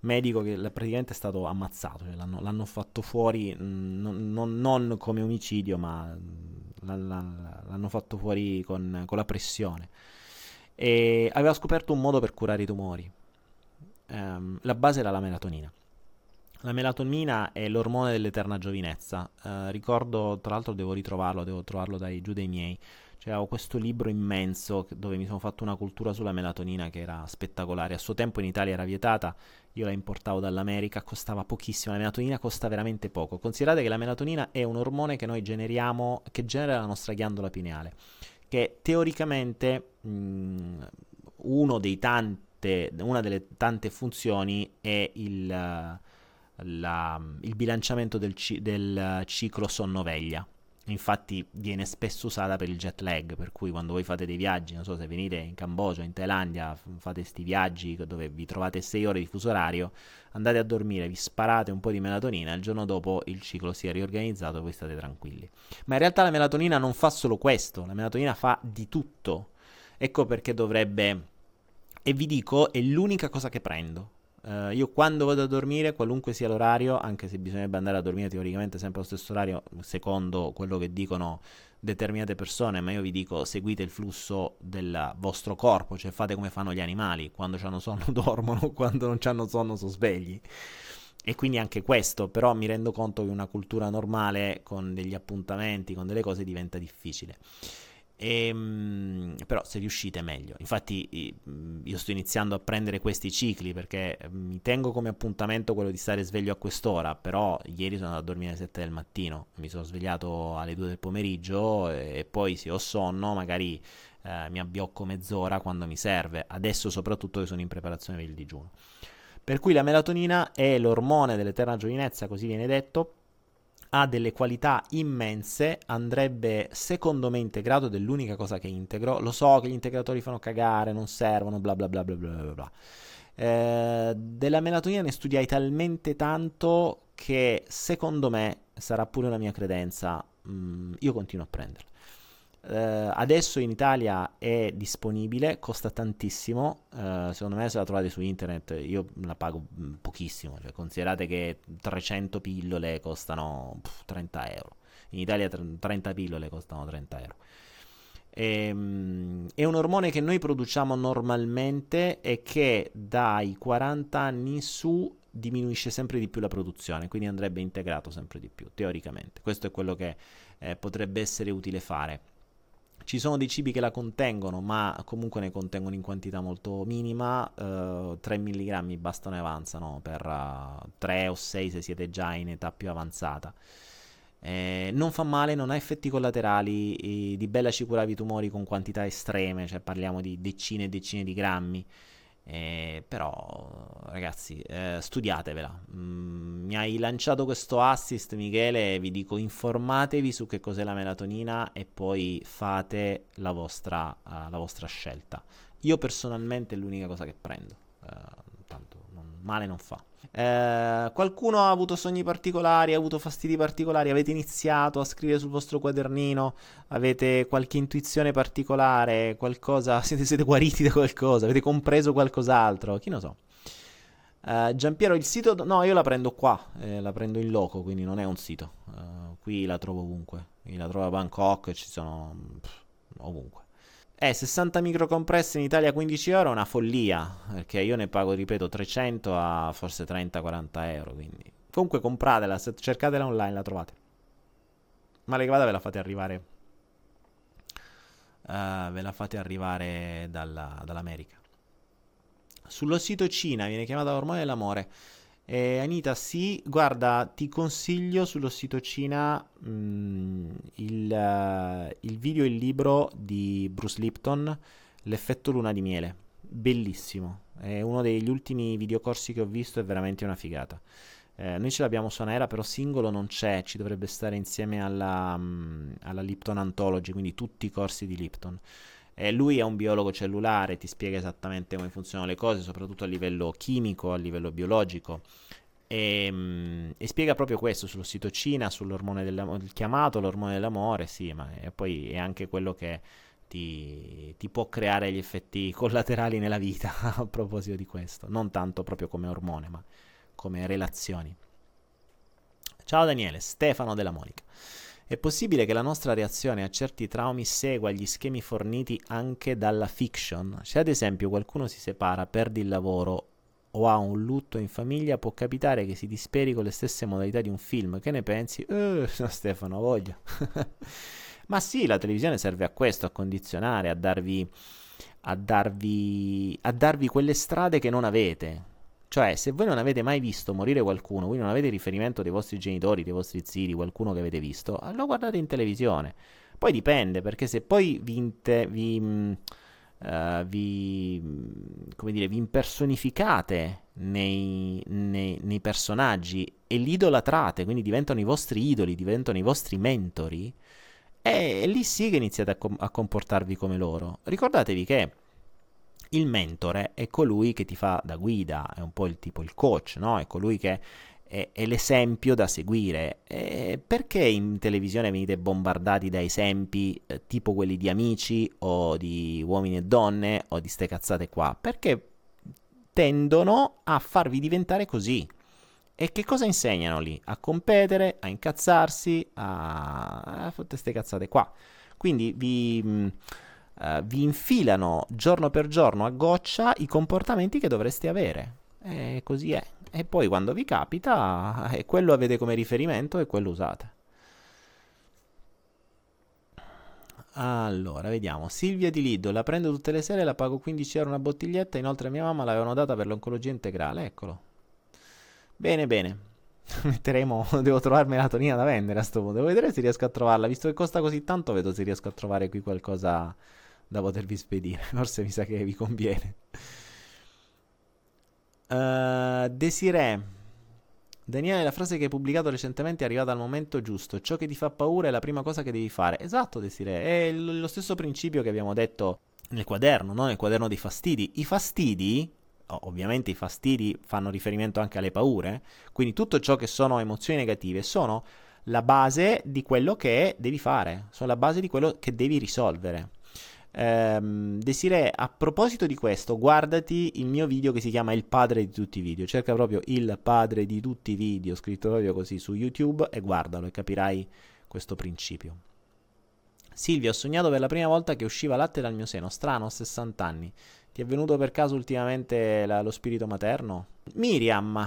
medico che praticamente è stato ammazzato, cioè l'hanno, l'hanno, fatto fuori mm, non, non, non, come omicidio, ma mm, l'hanno fatto fuori con, con, la pressione. E aveva scoperto un modo per curare i tumori. Um, la base era la melatonina. La melatonina è l'ormone dell'eterna giovinezza. Uh, ricordo, tra l'altro devo ritrovarlo, devo trovarlo dai giù dei miei. Cioè, questo libro immenso dove mi sono fatto una cultura sulla melatonina che era spettacolare. A suo tempo in Italia era vietata, io la importavo dall'America, costava pochissimo. La melatonina costa veramente poco. Considerate che la melatonina è un ormone che noi generiamo, che genera la nostra ghiandola pineale, che teoricamente mh, uno dei tante, una delle tante funzioni è il la, il bilanciamento del, del ciclo sonno-veglia. Infatti viene spesso usata per il jet lag, per cui quando voi fate dei viaggi, non so se venite in Cambogia, in Thailandia, fate questi viaggi dove vi trovate 6 ore di fuso orario, andate a dormire, vi sparate un po' di melatonina, il giorno dopo il ciclo si è riorganizzato e voi state tranquilli. Ma in realtà la melatonina non fa solo questo, la melatonina fa di tutto. Ecco perché dovrebbe... E vi dico, è l'unica cosa che prendo Uh, io quando vado a dormire, qualunque sia l'orario, anche se bisognerebbe andare a dormire teoricamente sempre allo stesso orario, secondo quello che dicono determinate persone, ma io vi dico seguite il flusso del vostro corpo, cioè fate come fanno gli animali, quando hanno sonno dormono, quando non hanno sonno sono svegli. E quindi anche questo, però mi rendo conto che una cultura normale con degli appuntamenti, con delle cose diventa difficile. E, ehm, però se riuscite meglio. Infatti io sto iniziando a prendere questi cicli perché mi tengo come appuntamento quello di stare sveglio a quest'ora, però ieri sono andato a dormire alle 7 del mattino, mi sono svegliato alle 2 del pomeriggio e poi se ho sonno magari eh, mi abbiocco mezz'ora quando mi serve, adesso soprattutto che sono in preparazione per il digiuno. Per cui la melatonina è l'ormone dell'eterna giovinezza, così viene detto, ha delle qualità immense, andrebbe secondo me integrato ed è l'unica cosa che integro. Lo so che gli integratori fanno cagare, non servono, bla bla bla bla bla bla. Eh, della melatonina ne studiai talmente tanto che secondo me sarà pure una mia credenza. Mm, io continuo a prenderla. Uh, adesso in Italia è disponibile, costa tantissimo, uh, secondo me se la trovate su internet io la pago mm, pochissimo, cioè considerate che 300 pillole costano pff, 30 euro, in Italia 30 pillole costano 30 euro. E, um, è un ormone che noi produciamo normalmente e che dai 40 anni in su diminuisce sempre di più la produzione, quindi andrebbe integrato sempre di più, teoricamente. Questo è quello che eh, potrebbe essere utile fare. Ci sono dei cibi che la contengono, ma comunque ne contengono in quantità molto minima. Uh, 3 mg bastano e avanzano per uh, 3 o 6 se siete già in età più avanzata. Eh, non fa male, non ha effetti collaterali. di bella ci curavi i tumori con quantità estreme, cioè parliamo di decine e decine di grammi. Eh, però, ragazzi, eh, studiatevela. Mm, mi hai lanciato questo assist, Michele. Vi dico: informatevi su che cos'è la melatonina e poi fate la vostra, uh, la vostra scelta. Io personalmente è l'unica cosa che prendo. Uh, male non fa. Eh, qualcuno ha avuto sogni particolari, ha avuto fastidi particolari, avete iniziato a scrivere sul vostro quadernino, avete qualche intuizione particolare, qualcosa, siete, siete guariti da qualcosa, avete compreso qualcos'altro, chi lo so. Uh, Giampiero, il sito, no, io la prendo qua, eh, la prendo in loco, quindi non è un sito. Uh, qui la trovo ovunque. Qui la trovo a Bangkok, ci sono pff, ovunque. Eh, 60 microcompresse in Italia 15 euro è una follia, perché io ne pago, ripeto, 300 a forse 30-40 euro, quindi... Comunque compratela, cercatela online la trovate. Ma le vada ve la fate arrivare... Uh, ve la fate arrivare dalla, dall'America. Sull'ossitocina viene chiamata ormone dell'amore. Eh, Anita, sì, guarda, ti consiglio sull'ossitocina mh, mm, il, uh, il video e il libro di Bruce Lipton, L'effetto luna di miele. Bellissimo, è uno degli ultimi videocorsi che ho visto, è veramente una figata. Eh, noi ce l'abbiamo su Anaera, però singolo non c'è, ci dovrebbe stare insieme alla, um, alla Lipton Anthology, quindi tutti i corsi di Lipton. Eh, lui è un biologo cellulare, ti spiega esattamente come funzionano le cose, soprattutto a livello chimico, a livello biologico. E, ehm, e spiega proprio questo sull'ossitocina, sull'ormone dell'amore, chiamato l'ormone dell'amore, sì, ma è, poi è anche quello che ti, ti, può creare gli effetti collaterali nella vita a proposito di questo, non tanto proprio come ormone, ma come relazioni. Ciao Daniele, Stefano della Monica. È possibile che la nostra reazione a certi traumi segua gli schemi forniti anche dalla fiction? Se ad esempio qualcuno si separa, perde il lavoro o ha un lutto in famiglia, può capitare che si disperi con le stesse modalità di un film. Che ne pensi? Eh, no, Stefano, voglio. Ma sì, la televisione serve a questo, a condizionare, a darvi, a darvi, a darvi quelle strade che non avete. Cioè, se voi non avete mai visto morire qualcuno, voi non avete riferimento dei vostri genitori, dei vostri zii, di qualcuno che avete visto, lo guardate in televisione. Poi dipende, perché se poi vi, inte, vi, uh, vi, come dire, vi impersonificate nei, nei, nei, personaggi e li idolatrate, quindi diventano i vostri idoli, diventano i vostri mentori, è lì sì che iniziate a, com- a comportarvi come loro. Ricordatevi che il mentore è colui che ti fa da guida, è un po' il tipo il coach, no? È colui che è, è l'esempio da seguire. E perché in televisione venite bombardati da esempi eh, tipo quelli di amici o di uomini e donne o di ste cazzate qua? Perché tendono a farvi diventare così. E che cosa insegnano lì? A competere, a incazzarsi, a, a queste cazzate qua. Quindi vi uh, vi infilano giorno per giorno a goccia i comportamenti che dovreste avere. E così è. E poi quando vi capita, eh, quello avete come riferimento e quello usate. Allora, vediamo. Silvia di Lido, la prendo tutte le sere, la pago 15 euro una bottiglietta, inoltre mia mamma l'avevano data per l'oncologia integrale, eccolo. Bene, bene. Metteremo, devo trovare melatonina da vendere a sto punto. Devo vedere se riesco a trovarla, visto che costa così tanto, vedo se riesco a trovare qui qualcosa da potervi spedire. Forse mi sa che vi conviene. Uh, Desiree. Daniele, la frase che hai pubblicato recentemente è arrivata al momento giusto. Ciò che ti fa paura è la prima cosa che devi fare. Esatto, Desiree. È lo stesso principio che abbiamo detto nel quaderno, no? nel quaderno dei fastidi. I fastidi, ovviamente i fastidi fanno riferimento anche alle paure, quindi tutto ciò che sono emozioni negative sono la base di quello che devi fare, sono la base di quello che devi risolvere. Um, Desiree, a proposito di questo, guardati il mio video che si chiama Il padre di tutti i video. Cerca proprio il padre di tutti i video, scritto proprio così su YouTube, e guardalo e capirai questo principio. Silvia, ho sognato per la prima volta che usciva latte dal mio seno. Strano, ho 60 anni. Ti è venuto per caso ultimamente la, lo spirito materno? Miriam,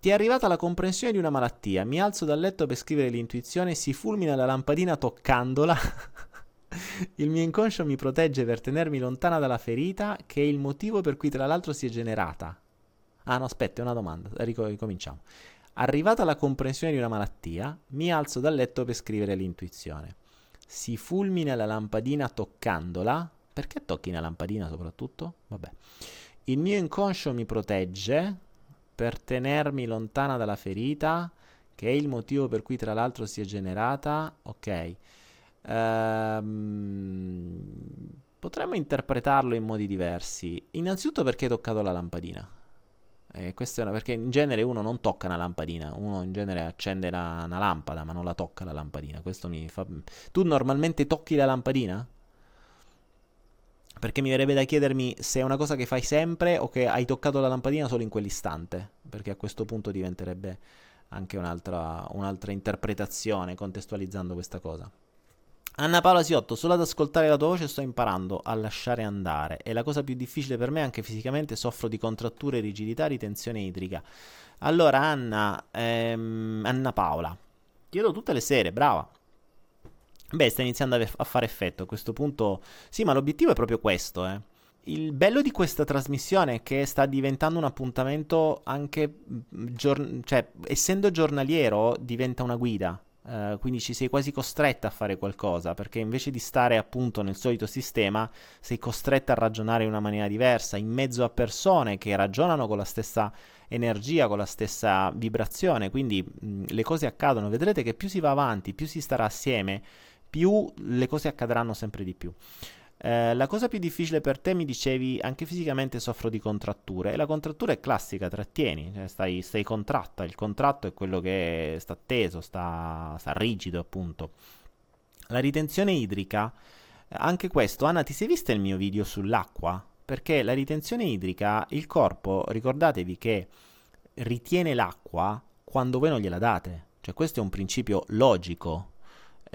ti è arrivata la comprensione di una malattia. Mi alzo dal letto per scrivere l'intuizione, si fulmina la lampadina toccandola. Il mio inconscio mi protegge per tenermi lontana dalla ferita, che è il motivo per cui tra l'altro si è generata. Ah no, aspetta, è una domanda, ricominciamo. Arrivata la comprensione di una malattia, mi alzo dal letto per scrivere l'intuizione. Si fulmina la lampadina toccandola. Perché tocchi una lampadina soprattutto? Vabbè. Il mio inconscio mi protegge per tenermi lontana dalla ferita, che è il motivo per cui tra l'altro si è generata. Ok. Ehm, potremmo interpretarlo in modi diversi. Innanzitutto perché hai toccato la lampadina. Eh, una, perché in genere uno non tocca una lampadina, uno in genere accende la, una lampada ma non la tocca la lampadina. Questo mi fa... Tu normalmente tocchi la lampadina? Perché mi verrebbe da chiedermi se è una cosa che fai sempre o che hai toccato la lampadina solo in quell'istante. Perché a questo punto diventerebbe anche un'altra, un'altra interpretazione contestualizzando questa cosa. Anna Paola Siotto, solo ad ascoltare la tua voce sto imparando a lasciare andare. È la cosa più difficile per me, anche fisicamente soffro di contratture, rigidità, ritenzione idrica. Allora, Anna, ehm, Anna Paola, chiedo tutte le sere, brava. Beh, sta iniziando a fare effetto a questo punto. Sì, ma l'obiettivo è proprio questo, eh. Il bello di questa trasmissione è che sta diventando un appuntamento anche, mm, gior- cioè, essendo giornaliero, diventa una guida Uh, quindi ci sei quasi costretta a fare qualcosa perché invece di stare appunto nel solito sistema sei costretta a ragionare in una maniera diversa in mezzo a persone che ragionano con la stessa energia, con la stessa vibrazione, quindi mh, le cose accadono, vedrete che più si va avanti, più si starà assieme, più le cose accadranno sempre di più. Eh, la cosa più difficile per te, mi dicevi, anche fisicamente soffro di contratture. E la contrattura è classica, trattieni, cioè stai, stai contratta. Il contratto è quello che sta teso, sta, sta rigido, appunto. La ritenzione idrica, anche questo, Anna, ti sei vista il mio video sull'acqua? Perché la ritenzione idrica, il corpo, ricordatevi che ritiene l'acqua quando voi non gliela date. Cioè, questo è un principio logico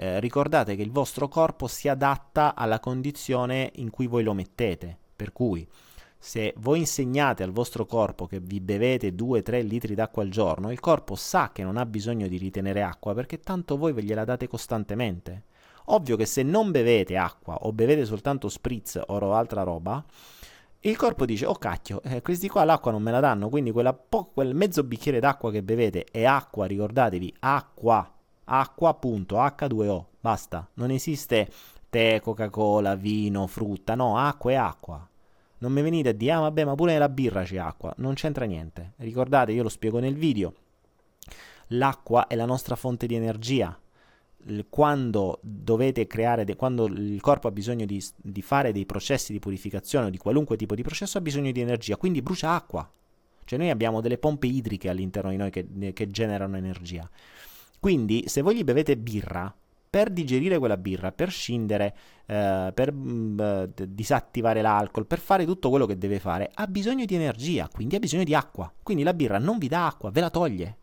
eh, ricordate che il vostro corpo si adatta alla condizione in cui voi lo mettete. Per cui se voi insegnate al vostro corpo che vi bevete 2-3 litri d'acqua al giorno, il corpo sa che non ha bisogno di ritenere acqua perché tanto voi ve gliela date costantemente. Ovvio che se non bevete acqua o bevete soltanto spritz o altra roba, il corpo dice, oh cacchio, eh, questi qua l'acqua non me la danno, quindi po- quel mezzo bicchiere d'acqua che bevete è acqua, ricordatevi, acqua, acqua appunto, H2O, basta, non esiste tè, Coca-Cola, vino, frutta, no, acqua è acqua. Non mi venite a dire, ah vabbè, ma pure nella birra c'è acqua, non c'entra niente. Ricordate, io lo spiego nel video, l'acqua è la nostra fonte di energia. Quando dovete creare, de- quando il corpo ha bisogno di, di fare dei processi di purificazione o di qualunque tipo di processo, ha bisogno di energia, quindi brucia acqua. Cioè noi abbiamo delle pompe idriche all'interno di noi che, che generano energia. Quindi, se voi gli bevete birra, per digerire quella birra, per scindere, eh, per mh, mm, disattivare l'alcol, per fare tutto quello che deve fare, ha bisogno di energia, quindi ha bisogno di acqua. Quindi la birra non vi dà acqua, ve la toglie.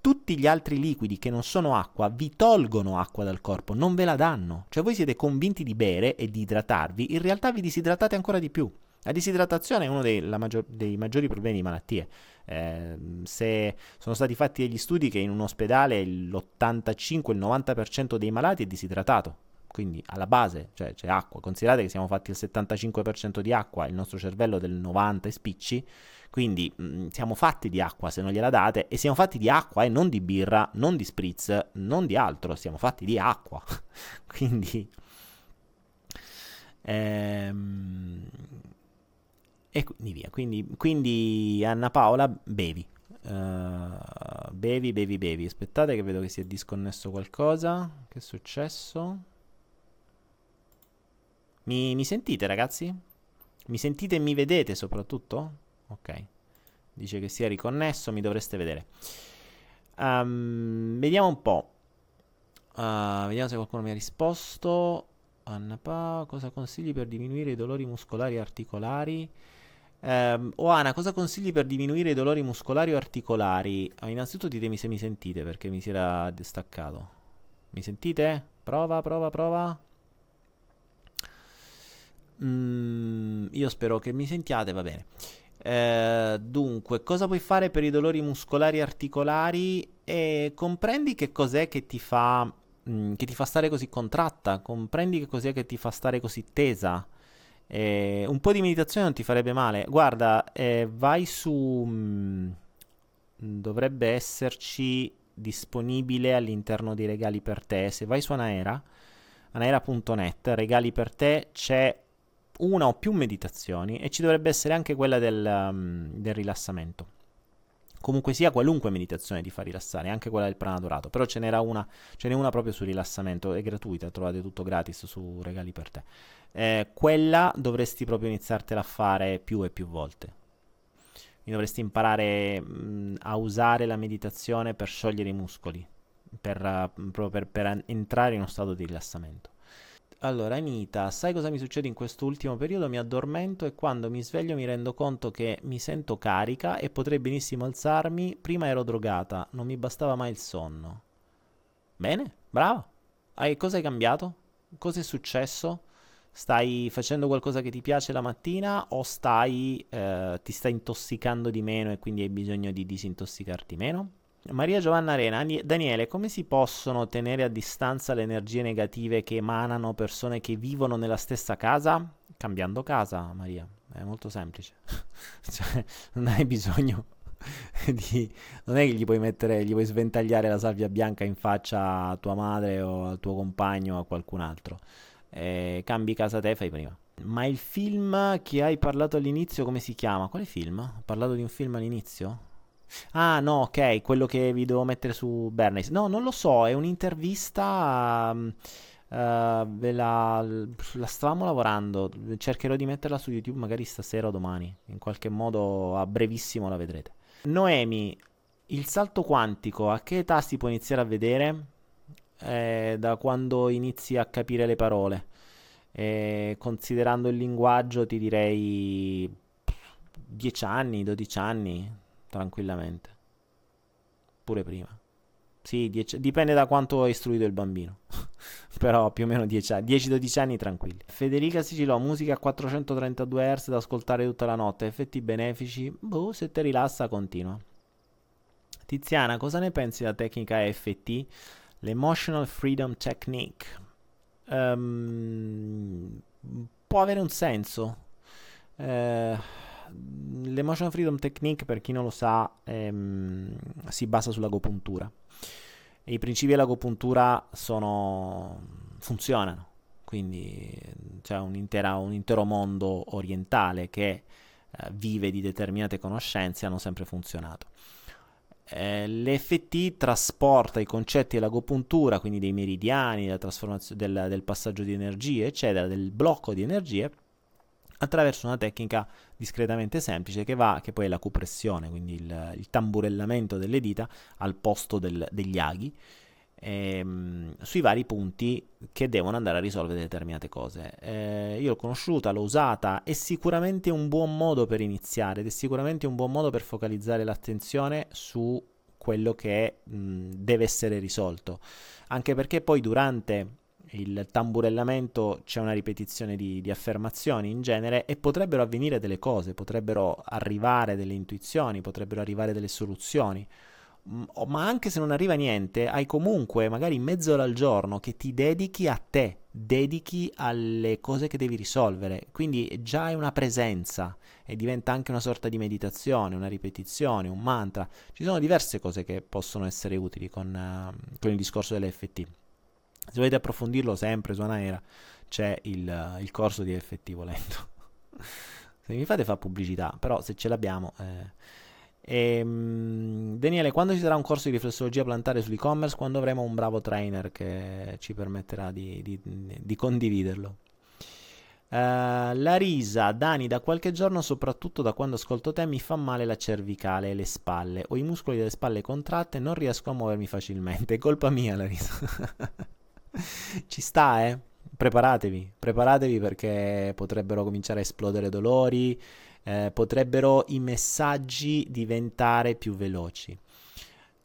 Tutti gli altri liquidi che non sono acqua vi tolgono acqua dal corpo, non ve la danno. Cioè voi siete convinti di bere e di idratarvi, in realtà vi disidratate ancora di più. La disidratazione è uno dei, maggior, dei maggiori problemi di malattie. Eh, se sono stati fatti degli studi che in un ospedale l'85-90% dei malati è disidratato. quindi alla base cioè, c'è acqua. Considerate che siamo fatti il 75% di acqua, il nostro cervello del 90% e spicci, quindi mh, mm, siamo fatti di acqua se non gliela date e siamo fatti di acqua e non di birra, non di spritz, non di altro, siamo fatti di acqua. quindi... Ehm, e quindi via. Quindi, quindi Anna Paola, bevi. Uh, bevi, bevi, bevi. Aspettate che vedo che si è disconnesso qualcosa. Che è successo? Mi, mi sentite ragazzi? Mi sentite e mi vedete soprattutto? Ok. Dice che sia riconnesso, mi dovreste vedere. Um, vediamo un po'. Uh, vediamo se qualcuno mi ha risposto. Anna Pa, cosa consigli per diminuire i dolori muscolari e articolari? Um, Oana, cosa consigli per diminuire i dolori muscolari o articolari? Uh, innanzitutto ditemi se mi sentite perché mi si era distaccato. Mi sentite? Prova, prova, prova. Mm, io spero che mi sentiate, va bene. Eh, dunque, cosa puoi fare per i dolori muscolari e articolari? E comprendi che cos'è che ti fa, mm, che ti fa stare così contratta, comprendi che cos'è che ti fa stare così tesa. Eh, un po' di meditazione non ti farebbe male. Guarda, eh, vai su... Mm, dovrebbe esserci disponibile all'interno dei regali per te. Se vai su Anaera, anaera.net, regali per te, c'è una o più meditazioni e ci dovrebbe essere anche quella del, um, del rilassamento. Comunque sia, qualunque meditazione ti fa rilassare, anche quella del prana dorato, però ce n'era una, ce n'è una proprio sul rilassamento, è gratuita, trovate tutto gratis su Regali per te. Eh, quella dovresti proprio iniziartela a fare più e più volte. Quindi dovresti imparare mh, a usare la meditazione per sciogliere i muscoli, per, uh, proprio per, per entrare in uno stato di rilassamento. Allora, Anita, sai cosa mi succede in questo ultimo periodo? Mi addormento e quando mi sveglio mi rendo conto che mi sento carica e potrei benissimo alzarmi. Prima ero drogata, non mi bastava mai il sonno. Bene, brava. Hai, cosa hai cambiato? Cosa è successo? Stai facendo qualcosa che ti piace la mattina o stai, eh, ti stai intossicando di meno e quindi hai bisogno di disintossicarti meno? Maria Giovanna Arena, Daniele, come si possono tenere a distanza le energie negative che emanano persone che vivono nella stessa casa? Cambiando casa, Maria, è molto semplice. cioè, non hai bisogno di... Non è che gli puoi mettere, gli puoi sventagliare la salvia bianca in faccia a tua madre o al tuo compagno o a qualcun altro. Eh, cambi casa te, fai prima. Ma il film che hai parlato all'inizio, come si chiama? Quale film? Ho parlato di un film all'inizio? Ah, no, ok, quello che vi devo mettere su Bernays. No, non lo so, è un'intervista. Uh, uh, la, la, stavamo lavorando. Cercherò di metterla su YouTube magari stasera o domani. In qualche modo a brevissimo la vedrete. Noemi, il salto quantico a che età si può iniziare a vedere? Eh, da quando inizi a capire le parole. Eh, considerando il linguaggio, ti direi 10 anni, 12 anni tranquillamente. Pure prima. Sì, dieci, dipende da quanto hai istruito il bambino. Però più o meno 10-12 anni tranquilli. Federica Sicilò, musica a 432 Hz da ascoltare tutta la notte. Effetti benefici? Boh, se ti rilassa continua. Tiziana, cosa ne pensi della tecnica EFT? L'Emotional Freedom Technique. Um, può avere un senso. Eh l'Emotion Freedom Technique, per chi non lo sa, ehm, si basa sull'agopuntura. E I principi dell'agopuntura sono, funzionano, quindi c'è un, intera, un intero mondo orientale che eh, vive di determinate conoscenze e hanno sempre funzionato. Eh, L'EFT trasporta i concetti dell'agopuntura, quindi dei meridiani, del, del passaggio di energie, eccetera, del blocco di energie, attraverso una tecnica discretamente semplice che va, che poi è la cupressione, quindi il, il tamburellamento delle dita al posto del, degli aghi, ehm, sui vari punti che devono andare a risolvere determinate cose. Eh, io l'ho conosciuta, l'ho usata, è sicuramente un buon modo per iniziare ed è sicuramente un buon modo per focalizzare l'attenzione su quello che mh, deve essere risolto, anche perché poi durante il tamburellamento c'è una ripetizione di, di, affermazioni in genere e potrebbero avvenire delle cose, potrebbero arrivare delle intuizioni, potrebbero arrivare delle soluzioni ma anche se non arriva niente, hai comunque magari mezz'ora al giorno che ti dedichi a te, dedichi alle cose che devi risolvere, quindi già hai una presenza e diventa anche una sorta di meditazione, una ripetizione, un mantra. Ci sono diverse cose che possono essere utili con, uh, con il discorso dell'EFT. Se volete approfondirlo sempre su Anaera c'è il, il corso di EFT volendo. se mi fate fa pubblicità, però se ce l'abbiamo... Eh, e, um, Daniele, quando ci sarà un corso di riflessologia plantare sull'e-commerce? Quando avremo un bravo trainer che ci permetterà di, di, di condividerlo? Uh, la risa, Dani, da qualche giorno, soprattutto da quando ascolto te, mi fa male la cervicale e le spalle. Ho i muscoli delle spalle contratte non riesco a muovermi facilmente. È colpa mia la risa. ci sta, eh? Preparatevi, preparatevi perché potrebbero cominciare a esplodere dolori eh, potrebbero i messaggi diventare più veloci.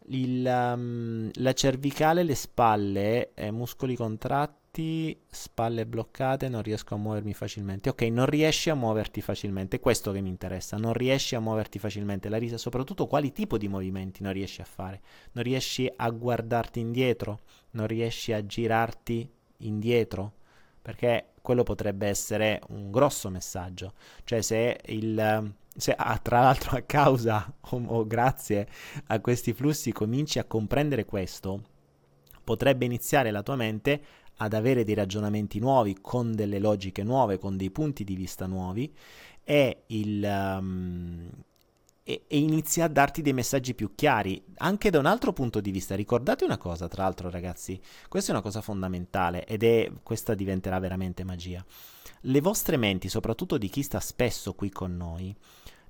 Il, um, la cervicale, le spalle, eh, muscoli contratti, spalle bloccate, non riesco a muovermi facilmente. Ok, non riesci a muoverti facilmente, questo che mi interessa, non riesci a muoverti facilmente. La risa, soprattutto quali tipo di movimenti non riesci a fare? Non riesci a guardarti indietro? Non riesci a girarti indietro? Perché quello potrebbe essere un grosso messaggio. Cioè se il... Se, ah, tra l'altro a causa o, o grazie a questi flussi cominci a comprendere questo, potrebbe iniziare la tua mente ad avere dei ragionamenti nuovi, con delle logiche nuove, con dei punti di vista nuovi e il, um, e, e inizia a darti dei messaggi più chiari, anche da un altro punto di vista. Ricordate una cosa, tra l'altro, ragazzi, questa è una cosa fondamentale ed è questa diventerà veramente magia. Le vostre menti, soprattutto di chi sta spesso qui con noi,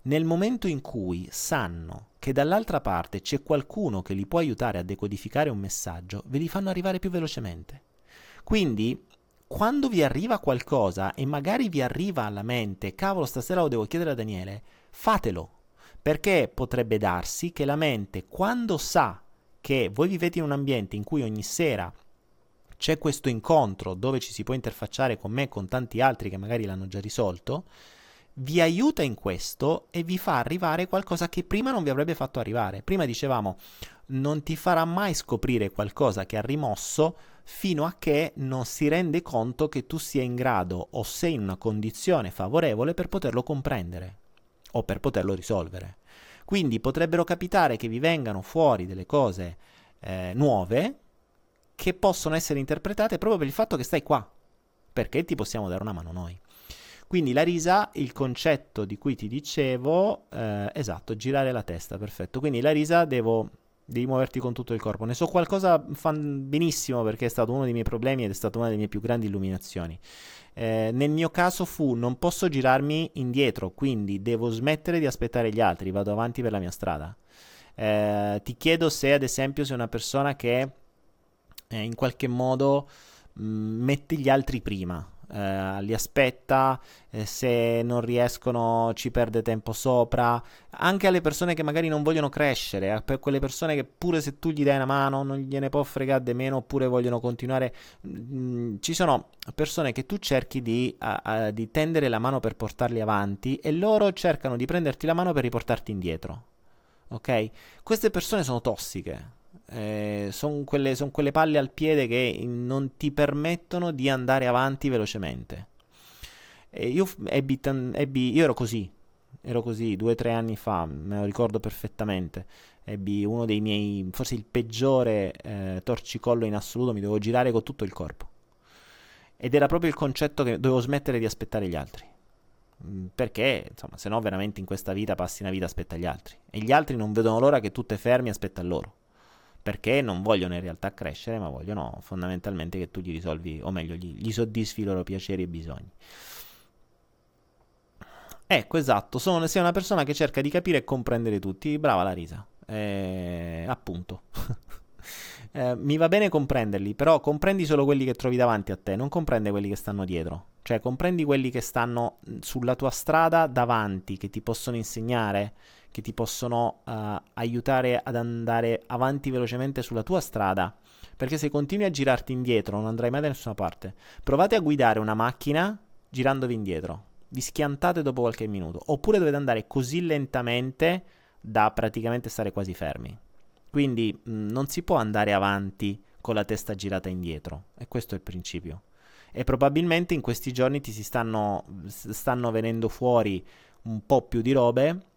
nel momento in cui sanno che dall'altra parte c'è qualcuno che li può aiutare a decodificare un messaggio, ve li fanno arrivare più velocemente. Quindi, quando vi arriva qualcosa e magari vi arriva alla mente, cavolo, stasera lo devo chiedere a Daniele, fatelo, perché potrebbe darsi che la mente, quando sa che voi vivete in un ambiente in cui ogni sera c'è questo incontro dove ci si può interfacciare con me e con tanti altri che magari l'hanno già risolto, vi aiuta in questo e vi fa arrivare qualcosa che prima non vi avrebbe fatto arrivare. Prima dicevamo, non ti farà mai scoprire qualcosa che ha rimosso fino a che non si rende conto che tu sia in grado o sei in una condizione favorevole per poterlo comprendere o per poterlo risolvere. Quindi potrebbero capitare che vi vengano fuori delle cose eh, nuove che possono essere interpretate proprio per il fatto che stai qua, perché ti possiamo dare una mano noi. Quindi la risa, il concetto di cui ti dicevo, eh, esatto, girare la testa, perfetto. Quindi la risa devo, devi muoverti con tutto il corpo. Ne so qualcosa benissimo perché è stato uno dei miei problemi ed è stata una delle mie più grandi illuminazioni. Eh, nel mio caso fu non posso girarmi indietro, quindi devo smettere di aspettare gli altri, vado avanti per la mia strada. Eh, ti chiedo se ad esempio sei una persona che eh, in qualche modo mh, mm, mette gli altri prima, eh, li aspetta, eh, se non riescono ci perde tempo sopra, anche alle persone che magari non vogliono crescere, eh, per quelle persone che pure se tu gli dai una mano non gliene può fregare di meno oppure vogliono continuare, mm, ci sono persone che tu cerchi di, a, a, di tendere la mano per portarli avanti e loro cercano di prenderti la mano per riportarti indietro. Ok? Queste persone sono tossiche eh, sono quelle, son quelle palle al piede che non ti permettono di andare avanti velocemente. E io, ebbi, ebbi, io ero così, ero così due o tre anni fa, me lo ricordo perfettamente. Ebbi uno dei miei, forse il peggiore eh, torcicollo in assoluto, mi dovevo girare con tutto il corpo. Ed era proprio il concetto che dovevo smettere di aspettare gli altri. Mm, perché, insomma, se no veramente in questa vita passi una vita aspetta gli altri. E gli altri non vedono l'ora che tu te fermi e aspetta loro perché non vogliono in realtà crescere, ma vogliono fondamentalmente che tu gli risolvi, o meglio, gli, gli soddisfi i loro piaceri e bisogni. Ecco, esatto, sono, sei una persona che cerca di capire e comprendere tutti, brava la risa, eh, appunto. eh, mi va bene comprenderli, però comprendi solo quelli che trovi davanti a te, non comprende quelli che stanno dietro. Cioè, comprendi quelli che stanno sulla tua strada davanti, che ti possono insegnare, che ti possono uh, aiutare ad andare avanti velocemente sulla tua strada. Perché se continui a girarti indietro non andrai mai da nessuna parte. Provate a guidare una macchina girandovi indietro. Vi schiantate dopo qualche minuto. Oppure dovete andare così lentamente da praticamente stare quasi fermi. Quindi mh, non si può andare avanti con la testa girata indietro. E questo è il principio. E probabilmente in questi giorni ti si stanno, stanno venendo fuori un po' più di robe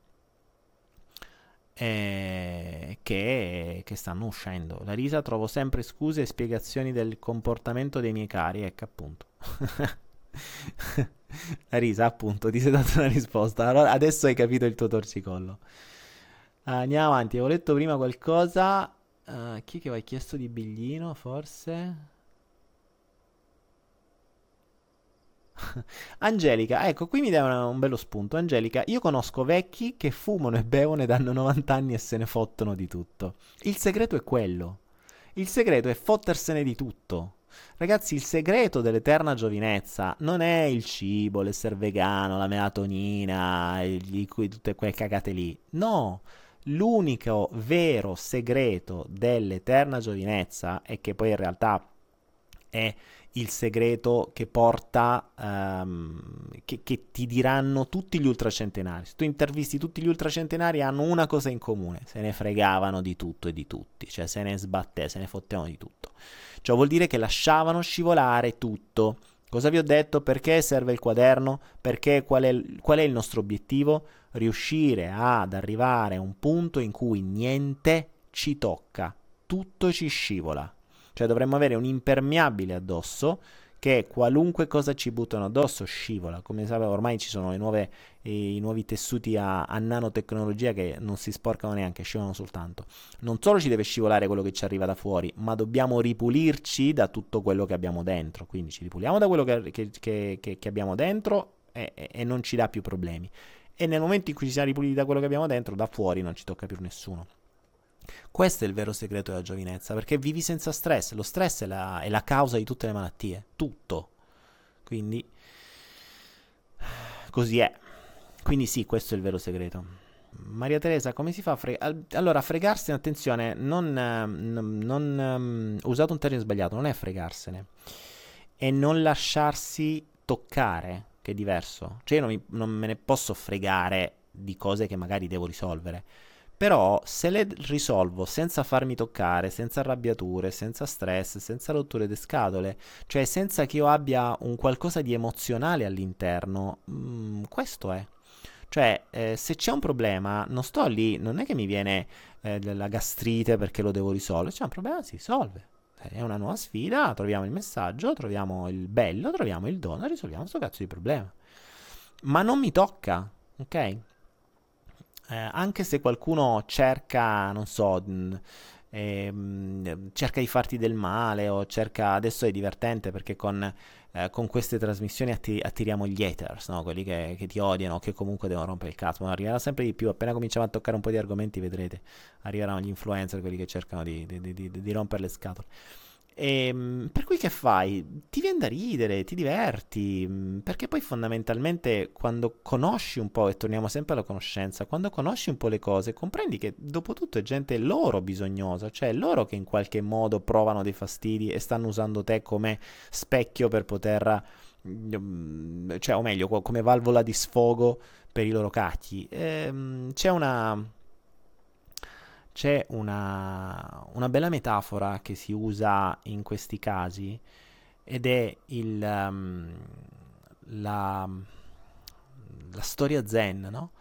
eh, che, che, stanno uscendo. La risa trovo sempre scuse e spiegazioni del comportamento dei miei cari, ecco appunto. La risa, appunto, ti sei dato una risposta. Allora, adesso hai capito il tuo torcicollo. Andiamo avanti. Avevo letto prima qualcosa. Uh, chi che aveva chiesto di biglino, forse? Angelica, ecco, qui mi dà una, un bello spunto. Angelica, io conosco vecchi che fumano e bevono ed hanno 90 anni e se ne fottono di tutto. Il segreto è quello. Il segreto è fottersene di tutto. Ragazzi, il segreto dell'eterna giovinezza non è il cibo, l'essere vegano, la melatonina, gli, tutte quelle cagate lì. No, l'unico vero segreto dell'eterna giovinezza e che poi in realtà è il segreto che porta, um, che, che, ti diranno tutti gli ultracentenari. Se tu intervisti tutti gli ultracentenari hanno una cosa in comune, se ne fregavano di tutto e di tutti, cioè se ne sbattevano, se ne fottevano di tutto. Ciò vuol dire che lasciavano scivolare tutto. Cosa vi ho detto? Perché serve il quaderno? Perché qual è, qual è il nostro obiettivo? Riuscire ad arrivare a un punto in cui niente ci tocca, tutto ci scivola. Cioè dovremmo avere un impermeabile addosso che qualunque cosa ci buttano addosso scivola. Come sapete, ormai ci sono nuove, eh, i nuovi tessuti a, a, nanotecnologia che non si sporcano neanche, scivolano soltanto. Non solo ci deve scivolare quello che ci arriva da fuori, ma dobbiamo ripulirci da tutto quello che abbiamo dentro. Quindi ci ripuliamo da quello che, che, che, che abbiamo dentro e, e, non ci dà più problemi. E nel momento in cui ci siamo ripuliti da quello che abbiamo dentro, da fuori non ci tocca più nessuno. Questo è il vero segreto della giovinezza, perché vivi senza stress. Lo stress è la, è la causa di tutte le malattie, tutto. Quindi, così è. Quindi sì, questo è il vero segreto. Maria Teresa, come si fa a fregare? Allora, fregarsene, attenzione, non, non, non um, usato un termine sbagliato, non è fregarsene, è non lasciarsi toccare, che è diverso. Cioè io non, mi, non me ne posso fregare di cose che magari devo risolvere però se le risolvo senza farmi toccare, senza arrabbiature, senza stress, senza rotture di scatole, cioè senza che io abbia un qualcosa di emozionale all'interno, mh, mm, questo è. Cioè, eh, se c'è un problema, non sto lì, non è che mi viene eh, la gastrite perché lo devo risolvere, c'è un problema, si risolve. È una nuova sfida, troviamo il messaggio, troviamo il bello, troviamo il dono, risolviamo questo cazzo di problema. Ma non mi tocca, ok? Eh, anche se qualcuno cerca, non so, mh, eh, cerca di farti del male o cerca, adesso è divertente perché con, eh, con queste trasmissioni atti- attiriamo gli haters, no? quelli che, che, ti odiano, che comunque devono rompere il cazzo, ma arriverà sempre di più, appena cominciamo a toccare un po' di argomenti vedrete, arriveranno gli influencer, quelli che cercano di, di, di, di rompere le scatole. E, ehm, per cui che fai? Ti viene da ridere, ti diverti, mm, perché poi fondamentalmente quando conosci un po', e torniamo sempre alla conoscenza, quando conosci un po' le cose, comprendi che dopo tutto è gente loro bisognosa, cioè loro che in qualche modo provano dei fastidi e stanno usando te come specchio per poter, mm, cioè o meglio, come valvola di sfogo per i loro cacchi. Ehm, c'è una c'è una, una, bella metafora che si usa in questi casi ed è il, um, la, la, storia zen, no?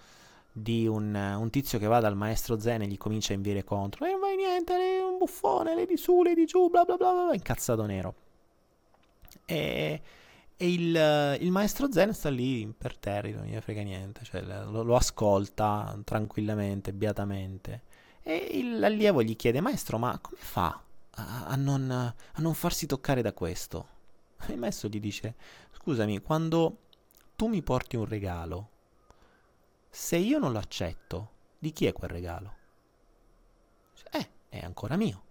Di un, un, tizio che va dal maestro zen e gli comincia a inviare contro. E eh, vai niente, lei è un buffone, lei di su, lei di giù, bla bla bla bla, incazzato nero. E, e il, il, maestro zen sta lì imperterrito, non gli frega niente, cioè lo, lo ascolta tranquillamente, beatamente e l'allievo gli chiede, maestro, ma come fa a, non, a non farsi toccare da questo? E il maestro gli dice, scusami, quando tu mi porti un regalo, se io non lo accetto, di chi è quel regalo? Eh, è ancora mio.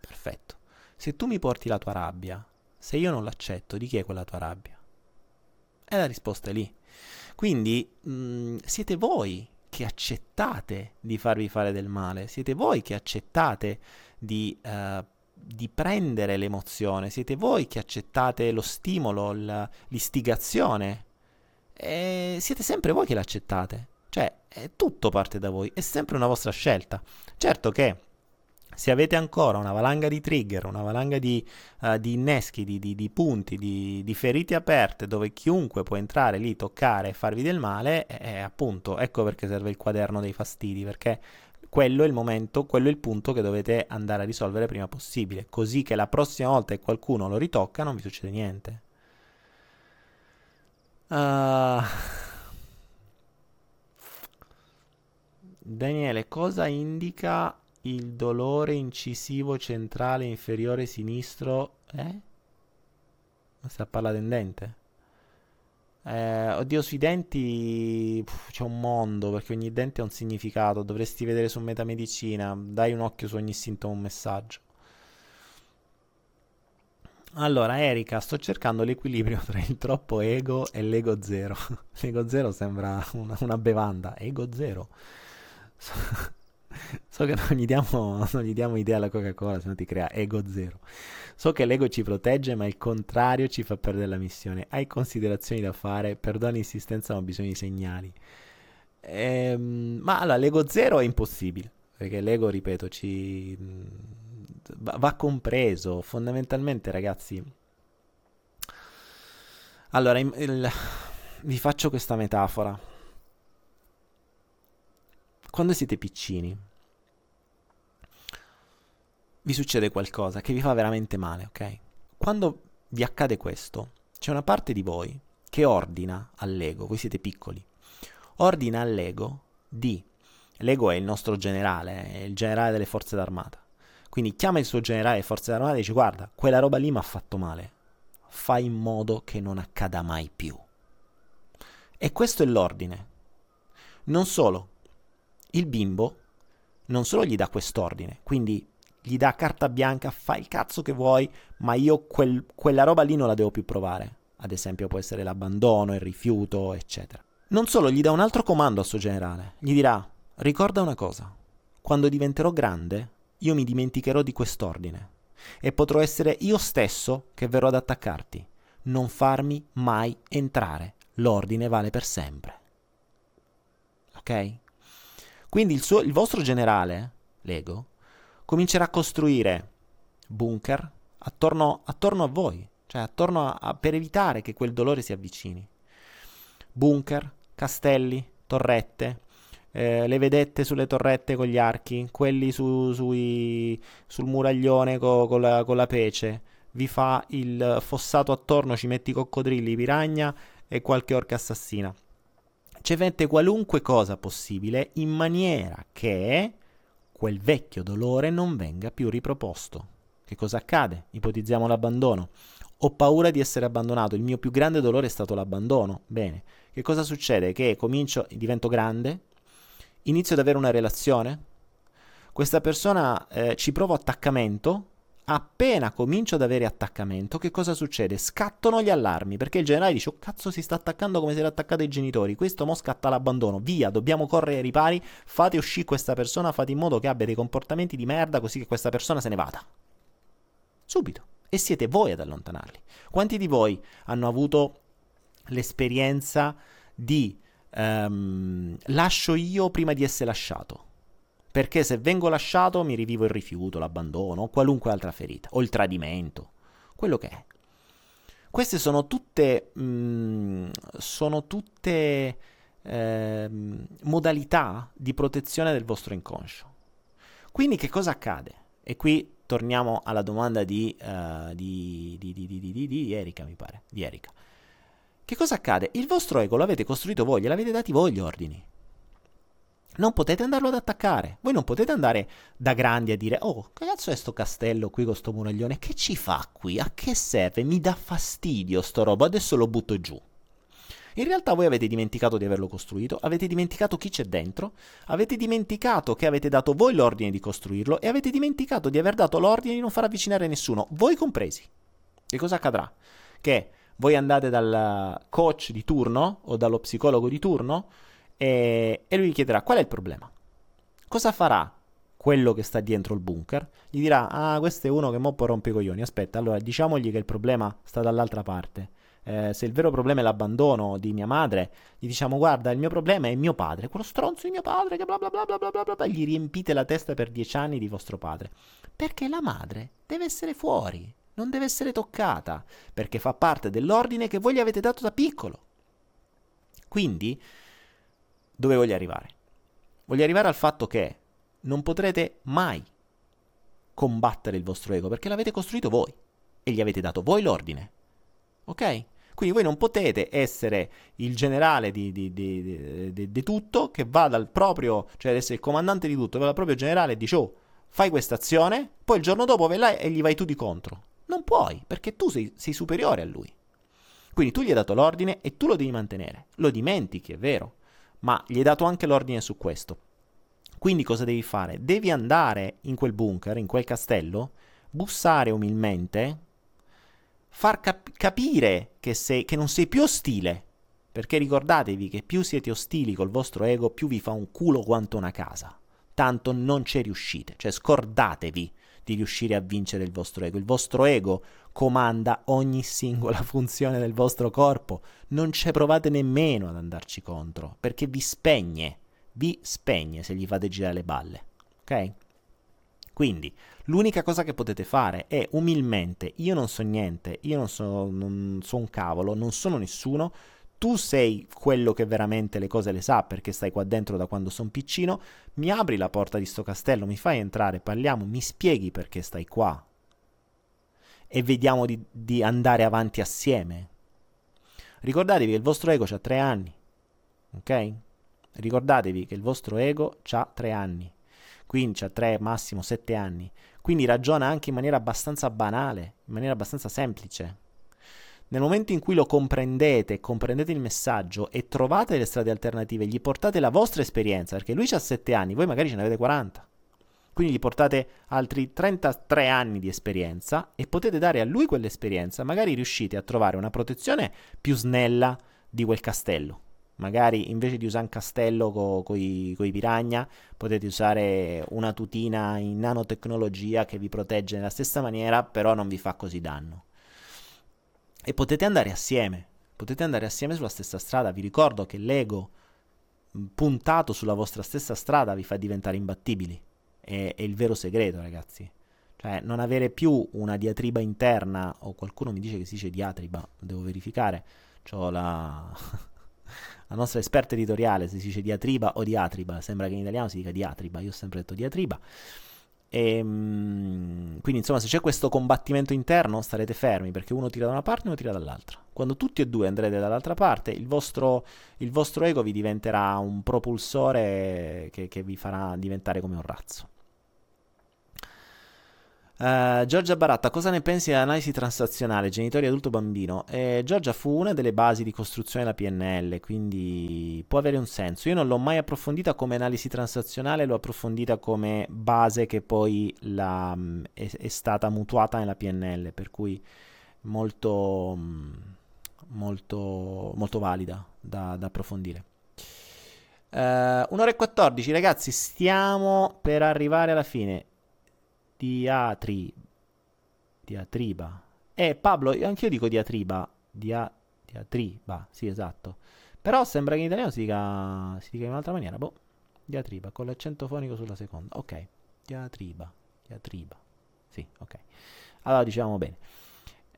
Perfetto. Se tu mi porti la tua rabbia, se io non l'accetto, di chi è quella tua rabbia? E la risposta è lì. Quindi mh, mm, siete voi che accettate di farvi fare del male, siete voi che accettate di, uh, di prendere l'emozione, siete voi che accettate lo stimolo, l'istigazione, e siete sempre voi che l'accettate, cioè tutto parte da voi, è sempre una vostra scelta. Certo che Se avete ancora una valanga di trigger, una valanga di, uh, di inneschi, di, di, di punti, di, ferite aperte, dove chiunque può entrare lì, toccare e farvi del male, è, appunto, ecco perché serve il quaderno dei fastidi, perché quello è il momento, quello è il punto che dovete andare a risolvere prima possibile, così che la prossima volta che qualcuno lo ritocca non vi succede niente. Uh... Daniele, cosa indica il dolore incisivo centrale inferiore sinistro? Eh? Ma sta a parlare del dente? Eh, oddio, sui denti pff, c'è un mondo perché ogni dente ha un significato. Dovresti vedere su metamedicina. Dai un occhio su ogni sintomo, un messaggio. Allora, Erika, sto cercando l'equilibrio tra il troppo ego e l'ego zero. l'ego zero sembra una, una bevanda. Ego zero. So che non gli, diamo, non gli diamo idea alla Coca-Cola, se no ti crea ego zero. So che l'ego ci protegge, ma il contrario ci fa perdere la missione. Hai considerazioni da fare, perdona l'insistenza, ma ho bisogno di segnali. Ehm, ma allora, l'ego zero è impossibile, perché l'ego, ripeto, ci... va, compreso. Fondamentalmente, ragazzi... Allora, il, vi faccio questa metafora quando siete piccini, vi succede qualcosa che vi fa veramente male, ok? Quando vi accade questo, c'è una parte di voi che ordina all'ego, voi siete piccoli, ordina all'ego di, l'ego è il nostro generale, è il generale delle forze d'armata, quindi chiama il suo generale delle forze d'armata e dice guarda, quella roba lì mi ha fatto male, fai in modo che non accada mai più. E questo è l'ordine. Non solo, il bimbo non solo gli dà quest'ordine, quindi gli dà carta bianca, fai il cazzo che vuoi, ma io quel, quella roba lì non la devo più provare. Ad esempio può essere l'abbandono, il rifiuto, eccetera. Non solo, gli dà un altro comando al suo generale. Gli dirà, ricorda una cosa, quando diventerò grande, io mi dimenticherò di quest'ordine e potrò essere io stesso che verrò ad attaccarti. Non farmi mai entrare. L'ordine vale per sempre. Ok? Quindi il, suo, il vostro generale, l'ego, comincerà a costruire bunker attorno, attorno a voi, cioè attorno a, a, per evitare che quel dolore si avvicini. Bunker, castelli, torrette, eh, le vedette sulle torrette con gli archi, quelli su, sui, sul muraglione co, con, la, con la pece, vi fa il fossato attorno, ci metti coccodrilli, piragna e qualche orca assassina ci mette qualunque cosa possibile in maniera che quel vecchio dolore non venga più riproposto. Che cosa accade? Ipotizziamo l'abbandono. Ho paura di essere abbandonato, il mio più grande dolore è stato l'abbandono. Bene, che cosa succede? Che comincio, divento grande, inizio ad avere una relazione, questa persona eh, ci provo attaccamento, appena comincio ad avere attaccamento, che cosa succede? Scattano gli allarmi, perché il generale dice, oh cazzo si sta attaccando come se era attaccato ai genitori, questo mo scatta l'abbandono, via, dobbiamo correre ai ripari, fate uscire questa persona, fate in modo che abbia dei comportamenti di merda così che questa persona se ne vada. Subito. E siete voi ad allontanarli. Quanti di voi hanno avuto l'esperienza di um, lascio io prima di essere lasciato? Perché se vengo lasciato mi rivivo il rifiuto, l'abbandono o qualunque altra ferita, o il tradimento, quello che è. Queste sono tutte, mh, mm, sono tutte eh, modalità di protezione del vostro inconscio. Quindi che cosa accade? E qui torniamo alla domanda di, uh, di, di, di, Erika, mi pare, Erika. Che cosa accade? Il vostro ego lo avete costruito voi, gliel'avete dati voi gli ordini non potete andarlo ad attaccare. Voi non potete andare da grandi a dire: Oh, che cazzo è sto castello qui con sto muraglione? Che ci fa qui? A che serve? Mi dà fastidio sto robo, adesso lo butto giù. In realtà voi avete dimenticato di averlo costruito, avete dimenticato chi c'è dentro, avete dimenticato che avete dato voi l'ordine di costruirlo e avete dimenticato di aver dato l'ordine di non far avvicinare nessuno, voi compresi. Che cosa accadrà? Che voi andate dal coach di turno o dallo psicologo di turno e, e lui gli chiederà qual è il problema. Cosa farà quello che sta dietro il bunker? Gli dirà, ah, questo è uno che mo' rompe i coglioni. Aspetta, allora diciamogli che il problema sta dall'altra parte. eh, se il vero problema è l'abbandono di mia madre, gli diciamo guarda il mio problema è mio padre, quello stronzo di mio padre che bla bla bla bla bla bla bla, gli riempite la testa per dieci anni di vostro padre. Perché la madre deve essere fuori, non deve essere toccata, perché fa parte dell'ordine che voi gli avete dato da piccolo. Quindi, dove voglio arrivare? Voglio arrivare al fatto che non potrete mai combattere il vostro ego perché l'avete costruito voi e gli avete dato voi l'ordine. Ok? Quindi voi non potete essere il generale di, di, di, di, tutto che va dal proprio, cioè essere il comandante di tutto, va dal proprio generale e dice oh, fai questa azione, poi il giorno dopo vai là e gli vai tu di contro. Non puoi, perché tu sei, sei superiore a lui. Quindi tu gli hai dato l'ordine e tu lo devi mantenere. Lo dimentichi, è vero, ma gli hai dato anche l'ordine su questo. Quindi cosa devi fare? Devi andare in quel bunker, in quel castello, bussare umilmente, far cap- capire che, sei, che non sei più ostile. Perché ricordatevi che più siete ostili col vostro ego, più vi fa un culo quanto una casa. Tanto non ci riuscite. Cioè scordatevi di riuscire a vincere il vostro ego. Il vostro ego comanda ogni singola funzione del vostro corpo. Non ci provate nemmeno ad andarci contro, perché vi spegne, vi spegne se gli fate girare le balle. Ok? Quindi, l'unica cosa che potete fare è umilmente, io non so niente, io non so, non so un cavolo, non sono nessuno, tu sei quello che veramente le cose le sa perché stai qua dentro da quando sono piccino, mi apri la porta di sto castello, mi fai entrare, parliamo, mi spieghi perché stai qua e vediamo di, di andare avanti assieme. Ricordatevi che il vostro ego ha tre anni, ok? Ricordatevi che il vostro ego ha tre anni, quindi ha tre, massimo sette anni, quindi ragiona anche in maniera abbastanza banale, in maniera abbastanza semplice. Nel momento in cui lo comprendete, comprendete il messaggio e trovate le strade alternative, gli portate la vostra esperienza, perché lui ha 7 anni, voi magari ce ne avete 40. Quindi gli portate altri 33 anni di esperienza e potete dare a lui quell'esperienza, magari riuscite a trovare una protezione più snella di quel castello. Magari invece di usare un castello con i piragna, potete usare una tutina in nanotecnologia che vi protegge nella stessa maniera, però non vi fa così danno e potete andare assieme, potete andare assieme sulla stessa strada. Vi ricordo che l'ego puntato sulla vostra stessa strada vi fa diventare imbattibili. È, è il vero segreto, ragazzi. Cioè, non avere più una diatriba interna, o qualcuno mi dice che si dice diatriba, devo verificare. C'ho la, la nostra esperta editoriale, se si dice diatriba o diatriba, sembra che in italiano si dica diatriba, io ho sempre detto diatriba. E, ehm, quindi insomma se c'è questo combattimento interno starete fermi perché uno tira da una parte e uno tira dall'altra. Quando tutti e due andrete dall'altra parte il vostro, il vostro ego vi diventerà un propulsore che, che vi farà diventare come un razzo. Uh, Giorgia Baratta, cosa ne pensi dell'analisi transazionale, genitori adulto bambino? Eh, Giorgia fu una delle basi di costruzione della PNL, quindi può avere un senso. Io non l'ho mai approfondita come analisi transazionale, l'ho approfondita come base che poi la, mm, è, è, stata mutuata nella PNL, per cui molto, mm, molto, molto valida da, da approfondire. Uh, un'ora e 14, ragazzi, stiamo per arrivare alla fine diatri, diatriba. Eh, Pablo, anch'io dico diatriba. Dia, diatriba, sì, esatto. Però sembra che in italiano si dica, si dica in un'altra maniera. Boh, diatriba, con l'accento fonico sulla seconda. Ok, diatriba, diatriba. Sì, ok. Allora diciamo bene.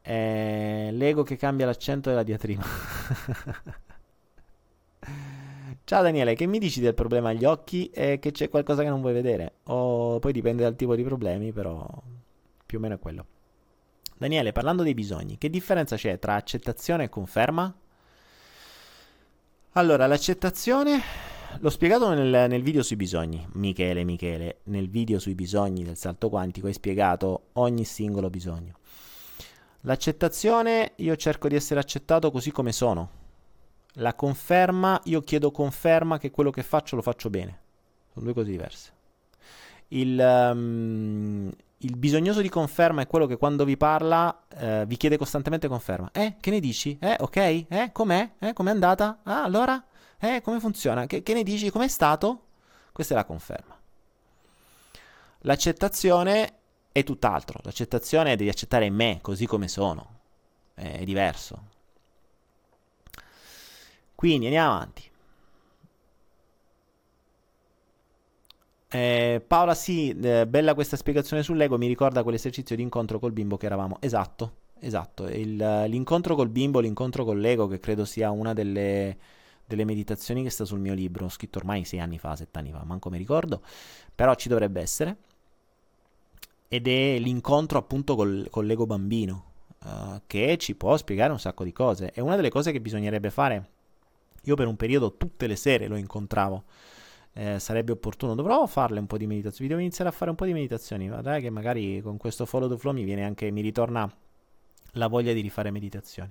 Eh, l'ego che cambia l'accento della diatriba. Ciao Daniele, che mi dici del problema agli occhi e che c'è qualcosa che non vuoi vedere? O poi dipende dal tipo di problemi, però più o meno è quello. Daniele, parlando dei bisogni, che differenza c'è tra accettazione e conferma? Allora, l'accettazione l'ho spiegato nel, nel, video sui bisogni. Michele, Michele, nel video sui bisogni del salto quantico hai spiegato ogni singolo bisogno. L'accettazione, io cerco di essere accettato così come sono la conferma, io chiedo conferma che quello che faccio lo faccio bene. Sono due cose diverse. Il, um, il bisognoso di conferma è quello che quando vi parla uh, vi chiede costantemente conferma. Eh, che ne dici? Eh, ok? Eh, com'è? Eh, com'è andata? Ah, allora? Eh, come funziona? Che, che ne dici? Com'è stato? Questa è la conferma. L'accettazione è tutt'altro. L'accettazione è devi accettare me così come sono. È diverso. Quindi andiamo avanti. Eh, Paola, sì, eh, bella questa spiegazione sull'ego. Mi ricorda quell'esercizio di incontro col bimbo che eravamo. Esatto, esatto. Il, l'incontro col bimbo, l'incontro con l'ego, che credo sia una delle, delle, meditazioni che sta sul mio libro, scritto ormai sei anni fa, sette anni fa, manco mi ricordo, però ci dovrebbe essere. Ed è l'incontro appunto col, con l'ego bambino, uh, che ci può spiegare un sacco di cose. È una delle cose che bisognerebbe fare. Io per un periodo tutte le sere lo incontravo eh, sarebbe opportuno. Dovrò farle un po' di meditazioni. Devo iniziare a fare un po' di meditazioni. Guarda che magari con questo follow the flow mi viene anche, mi ritorna la voglia di rifare meditazioni.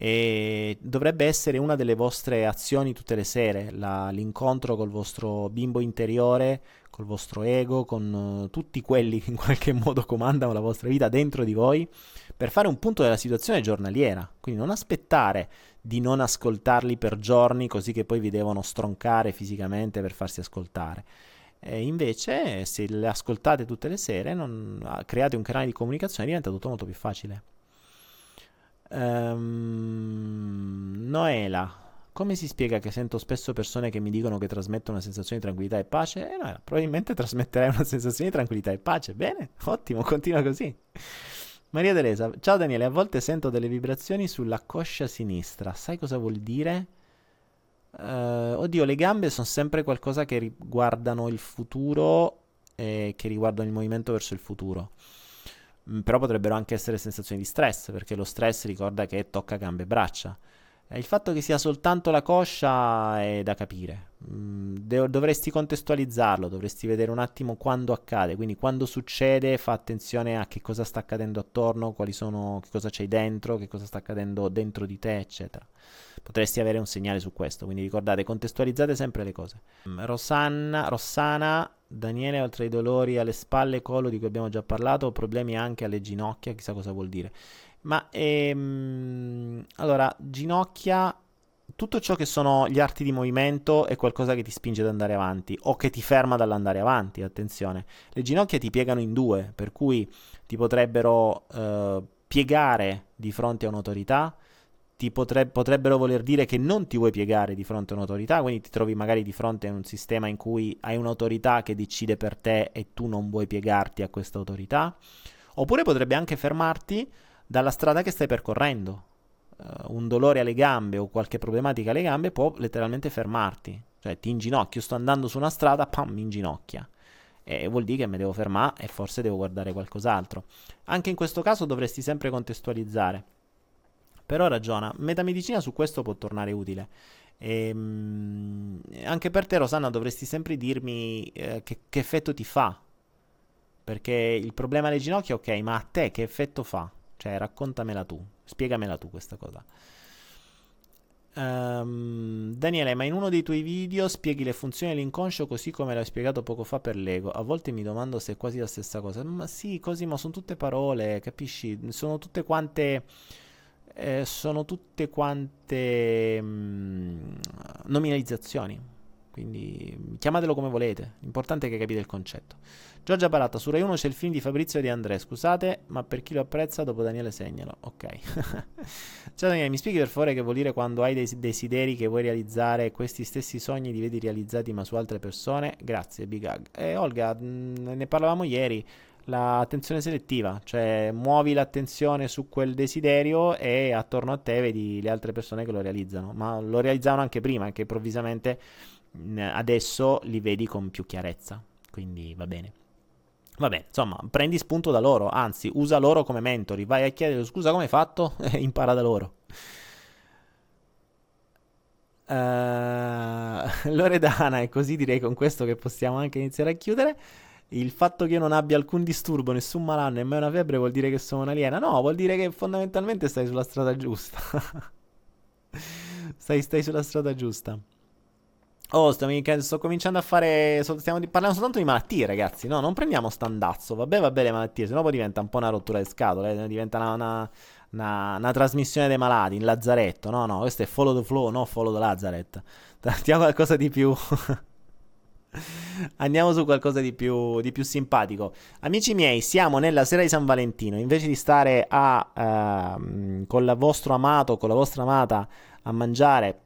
E dovrebbe essere una delle vostre azioni tutte le sere, la, l'incontro col vostro bimbo interiore, col vostro ego, con uh, tutti quelli che in qualche modo comandano la vostra vita dentro di voi, per fare un punto della situazione giornaliera. Quindi non aspettare di non ascoltarli per giorni così che poi vi devono stroncare fisicamente per farsi ascoltare. E invece, se le ascoltate tutte le sere, non, ah, create un canale di comunicazione, diventa tutto molto più facile. Um, Noela, come si spiega che sento spesso persone che mi dicono che trasmettono una sensazione di tranquillità e pace? Eh no, probabilmente trasmetterai una sensazione di tranquillità e pace. Bene, ottimo, continua così. Maria Teresa, ciao Daniele, a volte sento delle vibrazioni sulla coscia sinistra. Sai cosa vuol dire? Uh, oddio, le gambe sono sempre qualcosa che riguardano il futuro e che riguardano il movimento verso il futuro. Mm, però potrebbero anche essere sensazioni di stress, perché lo stress ricorda che tocca gambe e braccia. Il fatto che sia soltanto la coscia è da capire. Mm, dovresti contestualizzarlo, dovresti vedere un attimo quando accade. Quindi, quando succede, fa attenzione a che cosa sta accadendo attorno, quali sono, che cosa c'hai dentro, che cosa sta accadendo dentro di te, eccetera. Potresti avere un segnale su questo. Quindi, ricordate, contestualizzate sempre le cose. Mm, Rosanna, Rossana, Daniele, oltre ai dolori alle spalle e collo di cui abbiamo già parlato, problemi anche alle ginocchia, chissà cosa vuol dire. Ma ehm, allora, ginocchia, tutto ciò che sono gli arti di movimento è qualcosa che ti spinge ad andare avanti o che ti ferma dall'andare avanti, attenzione. Le ginocchia ti piegano in due, per cui ti potrebbero eh, piegare di fronte a un'autorità, ti potre- potrebbero voler dire che non ti vuoi piegare di fronte a un'autorità, quindi ti trovi magari di fronte a un sistema in cui hai un'autorità che decide per te e tu non vuoi piegarti a questa autorità. Oppure potrebbe anche fermarti dalla strada che stai percorrendo. Uh, un dolore alle gambe o qualche problematica alle gambe può letteralmente fermarti. Cioè ti inginocchio, sto andando su una strada, pam, mi inginocchia. E vuol dire che mi devo fermare e forse devo guardare qualcos'altro. Anche in questo caso dovresti sempre contestualizzare. Però ragiona, metamedicina su questo può tornare utile. E, ehm, anche per te, Rosanna, dovresti sempre dirmi eh, che, che effetto ti fa. Perché il problema alle ginocchia, ok, ma a te che effetto fa? Cioè, raccontamela tu, spiegamela tu questa cosa. Um, Daniele, ma in uno dei tuoi video spieghi le funzioni dell'inconscio così come l'hai spiegato poco fa per l'ego. A volte mi domando se è quasi la stessa cosa. Ma sì, così, ma sono tutte parole, capisci? Sono tutte quante. Eh, sono tutte quante mm, nominalizzazioni. Quindi chiamatelo come volete. L'importante è che capite il concetto. Giorgia Baratta, su Rai 1 c'è il film di Fabrizio di Andrea. Scusate, ma per chi lo apprezza, dopo Daniele segnalo. Ok. Ciao Daniele, mi spieghi per favore che vuol dire quando hai dei desideri che vuoi realizzare, questi stessi sogni li vedi realizzati ma su altre persone? Grazie, Big Hug. Eh, Olga, ne parlavamo ieri. L'attenzione selettiva, cioè muovi l'attenzione su quel desiderio e attorno a te vedi le altre persone che lo realizzano, ma lo realizzavano anche prima, anche improvvisamente adesso li vedi con più chiarezza, quindi va bene. Vabbè, insomma, prendi spunto da loro, anzi, usa loro come mentori, vai a chiedere scusa come hai fatto e impara da loro. Uh, Loredana, e così direi con questo che possiamo anche iniziare a chiudere. Il fatto che io non abbia alcun disturbo, nessun malanno e mai una febbre vuol dire che sono un'aliena? No, vuol dire che fondamentalmente stai sulla strada giusta. stai, stai sulla strada giusta. Oh, sto, sto, cominciando a fare. Stiamo parlando soltanto di malattie, ragazzi. No, non prendiamo standazzo. Vabbè, vabbè, le malattie. Sennò poi diventa un po' una rottura di scatole. Eh? Diventa una, una, una, una, trasmissione dei malati in lazzaretto. No, no, questo è follow the flow, no follow the Lazareth. Trattiamo qualcosa di più. Andiamo su qualcosa di più, di più, simpatico. Amici miei, siamo nella sera di San Valentino. Invece di stare a, uh, con il vostro amato, con la vostra amata a mangiare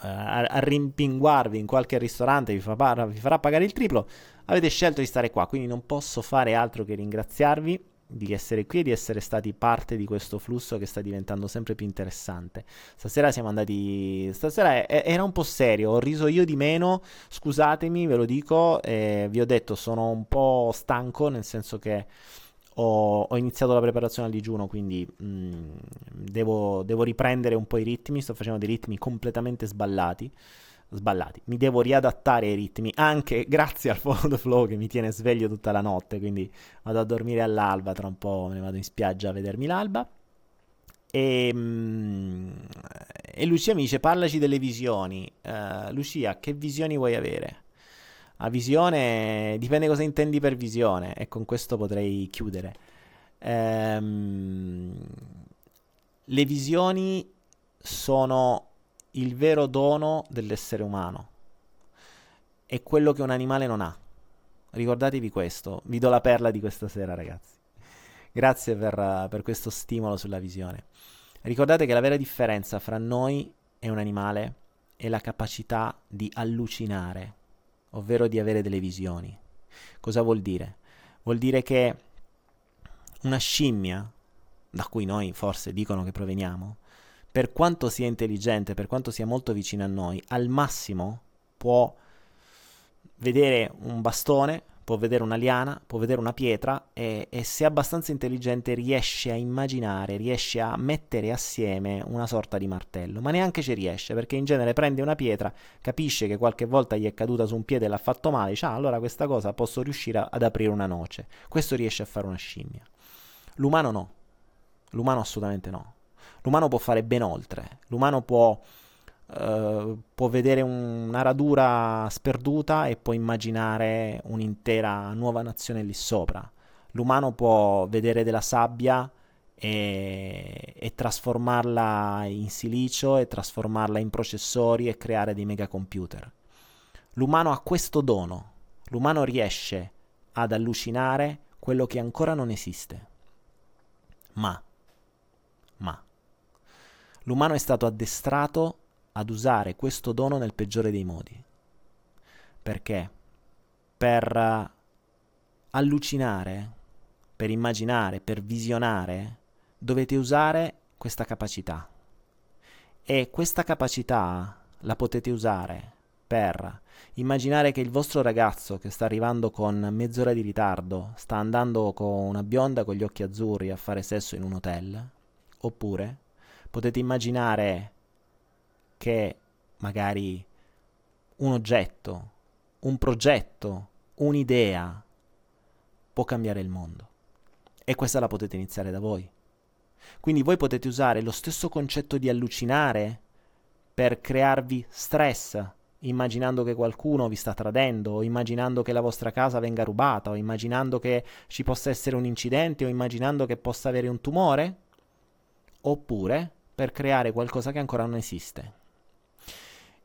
a, a, rimpinguarvi in qualche ristorante, vi, fa, vi farà pagare il triplo, avete scelto di stare qua, quindi non posso fare altro che ringraziarvi di essere qui e di essere stati parte di questo flusso che sta diventando sempre più interessante. Stasera siamo andati. Stasera era un po' serio, ho riso io di meno. Scusatemi, ve lo dico. Eh, vi ho detto, sono un po' stanco, nel senso che ho, ho iniziato la preparazione al digiuno, quindi mh, mm, devo, devo riprendere un po' i ritmi. Sto facendo dei ritmi completamente sballati sballati. Mi devo riadattare ai ritmi, anche grazie al follow flow che mi tiene sveglio tutta la notte, quindi vado a dormire all'alba, tra un po' me ne vado in spiaggia a vedermi l'alba. E, mm, e Lucia mi dice, parlaci delle visioni. Uh, Lucia, che visioni vuoi avere? A visione dipende cosa intendi per visione e con questo potrei chiudere. Ehm, le visioni sono il vero dono dell'essere umano. È quello che un animale non ha. Ricordatevi questo. Vi do la perla di questa sera, ragazzi. Grazie per, per questo stimolo sulla visione. Ricordate che la vera differenza fra noi e un animale è la capacità di allucinare, ovvero di avere delle visioni. Cosa vuol dire? Vuol dire che una scimmia, da cui noi forse dicono che proveniamo, per quanto sia intelligente, per quanto sia molto vicino a noi, al massimo può vedere un bastone, può vedere una liana, può vedere una pietra e, e, se è abbastanza intelligente riesce a immaginare, riesce a mettere assieme una sorta di martello, ma neanche ci riesce perché in genere prende una pietra, capisce che qualche volta gli è caduta su un piede e l'ha fatto male, dice ah, allora questa cosa posso riuscire a, ad aprire una noce. Questo riesce a fare una scimmia. L'umano no, l'umano assolutamente no. L'umano può fare ben oltre. L'umano può, uh, può vedere una radura sperduta e può immaginare un'intera nuova nazione lì sopra. L'umano può vedere della sabbia e, e, trasformarla in silicio e trasformarla in processori e creare dei megacomputer. L'umano ha questo dono. L'umano riesce ad allucinare quello che ancora non esiste. Ma, ma, l'umano è stato addestrato ad usare questo dono nel peggiore dei modi. Perché? Per uh, allucinare, per immaginare, per visionare, dovete usare questa capacità. E questa capacità la potete usare per immaginare che il vostro ragazzo che sta arrivando con mezz'ora di ritardo sta andando con una bionda con gli occhi azzurri a fare sesso in un hotel, oppure potete immaginare che magari un oggetto, un progetto, un'idea può cambiare il mondo. E questa la potete iniziare da voi. Quindi voi potete usare lo stesso concetto di allucinare per crearvi stress, immaginando che qualcuno vi sta tradendo, o immaginando che la vostra casa venga rubata, o immaginando che ci possa essere un incidente, o immaginando che possa avere un tumore, oppure per creare qualcosa che ancora non esiste.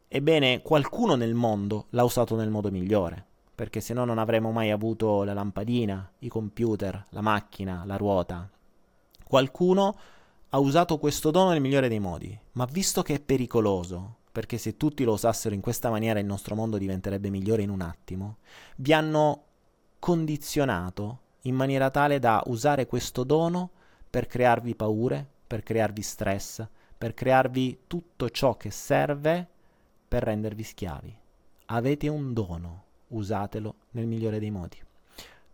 Ebbene, qualcuno nel mondo l'ha usato nel modo migliore, perché se no non avremmo mai avuto la lampadina, i computer, la macchina, la ruota. Qualcuno ha usato questo dono nel migliore dei modi, ma visto che è pericoloso, perché se tutti lo usassero in questa maniera il nostro mondo diventerebbe migliore in un attimo, vi hanno condizionato in maniera tale da usare questo dono per crearvi paure, per crearvi stress, per crearvi tutto ciò che serve per rendervi schiavi. Avete un dono, usatelo nel migliore dei modi.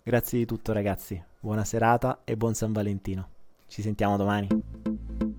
Grazie di tutto ragazzi, buona serata e buon San Valentino. Ci sentiamo domani.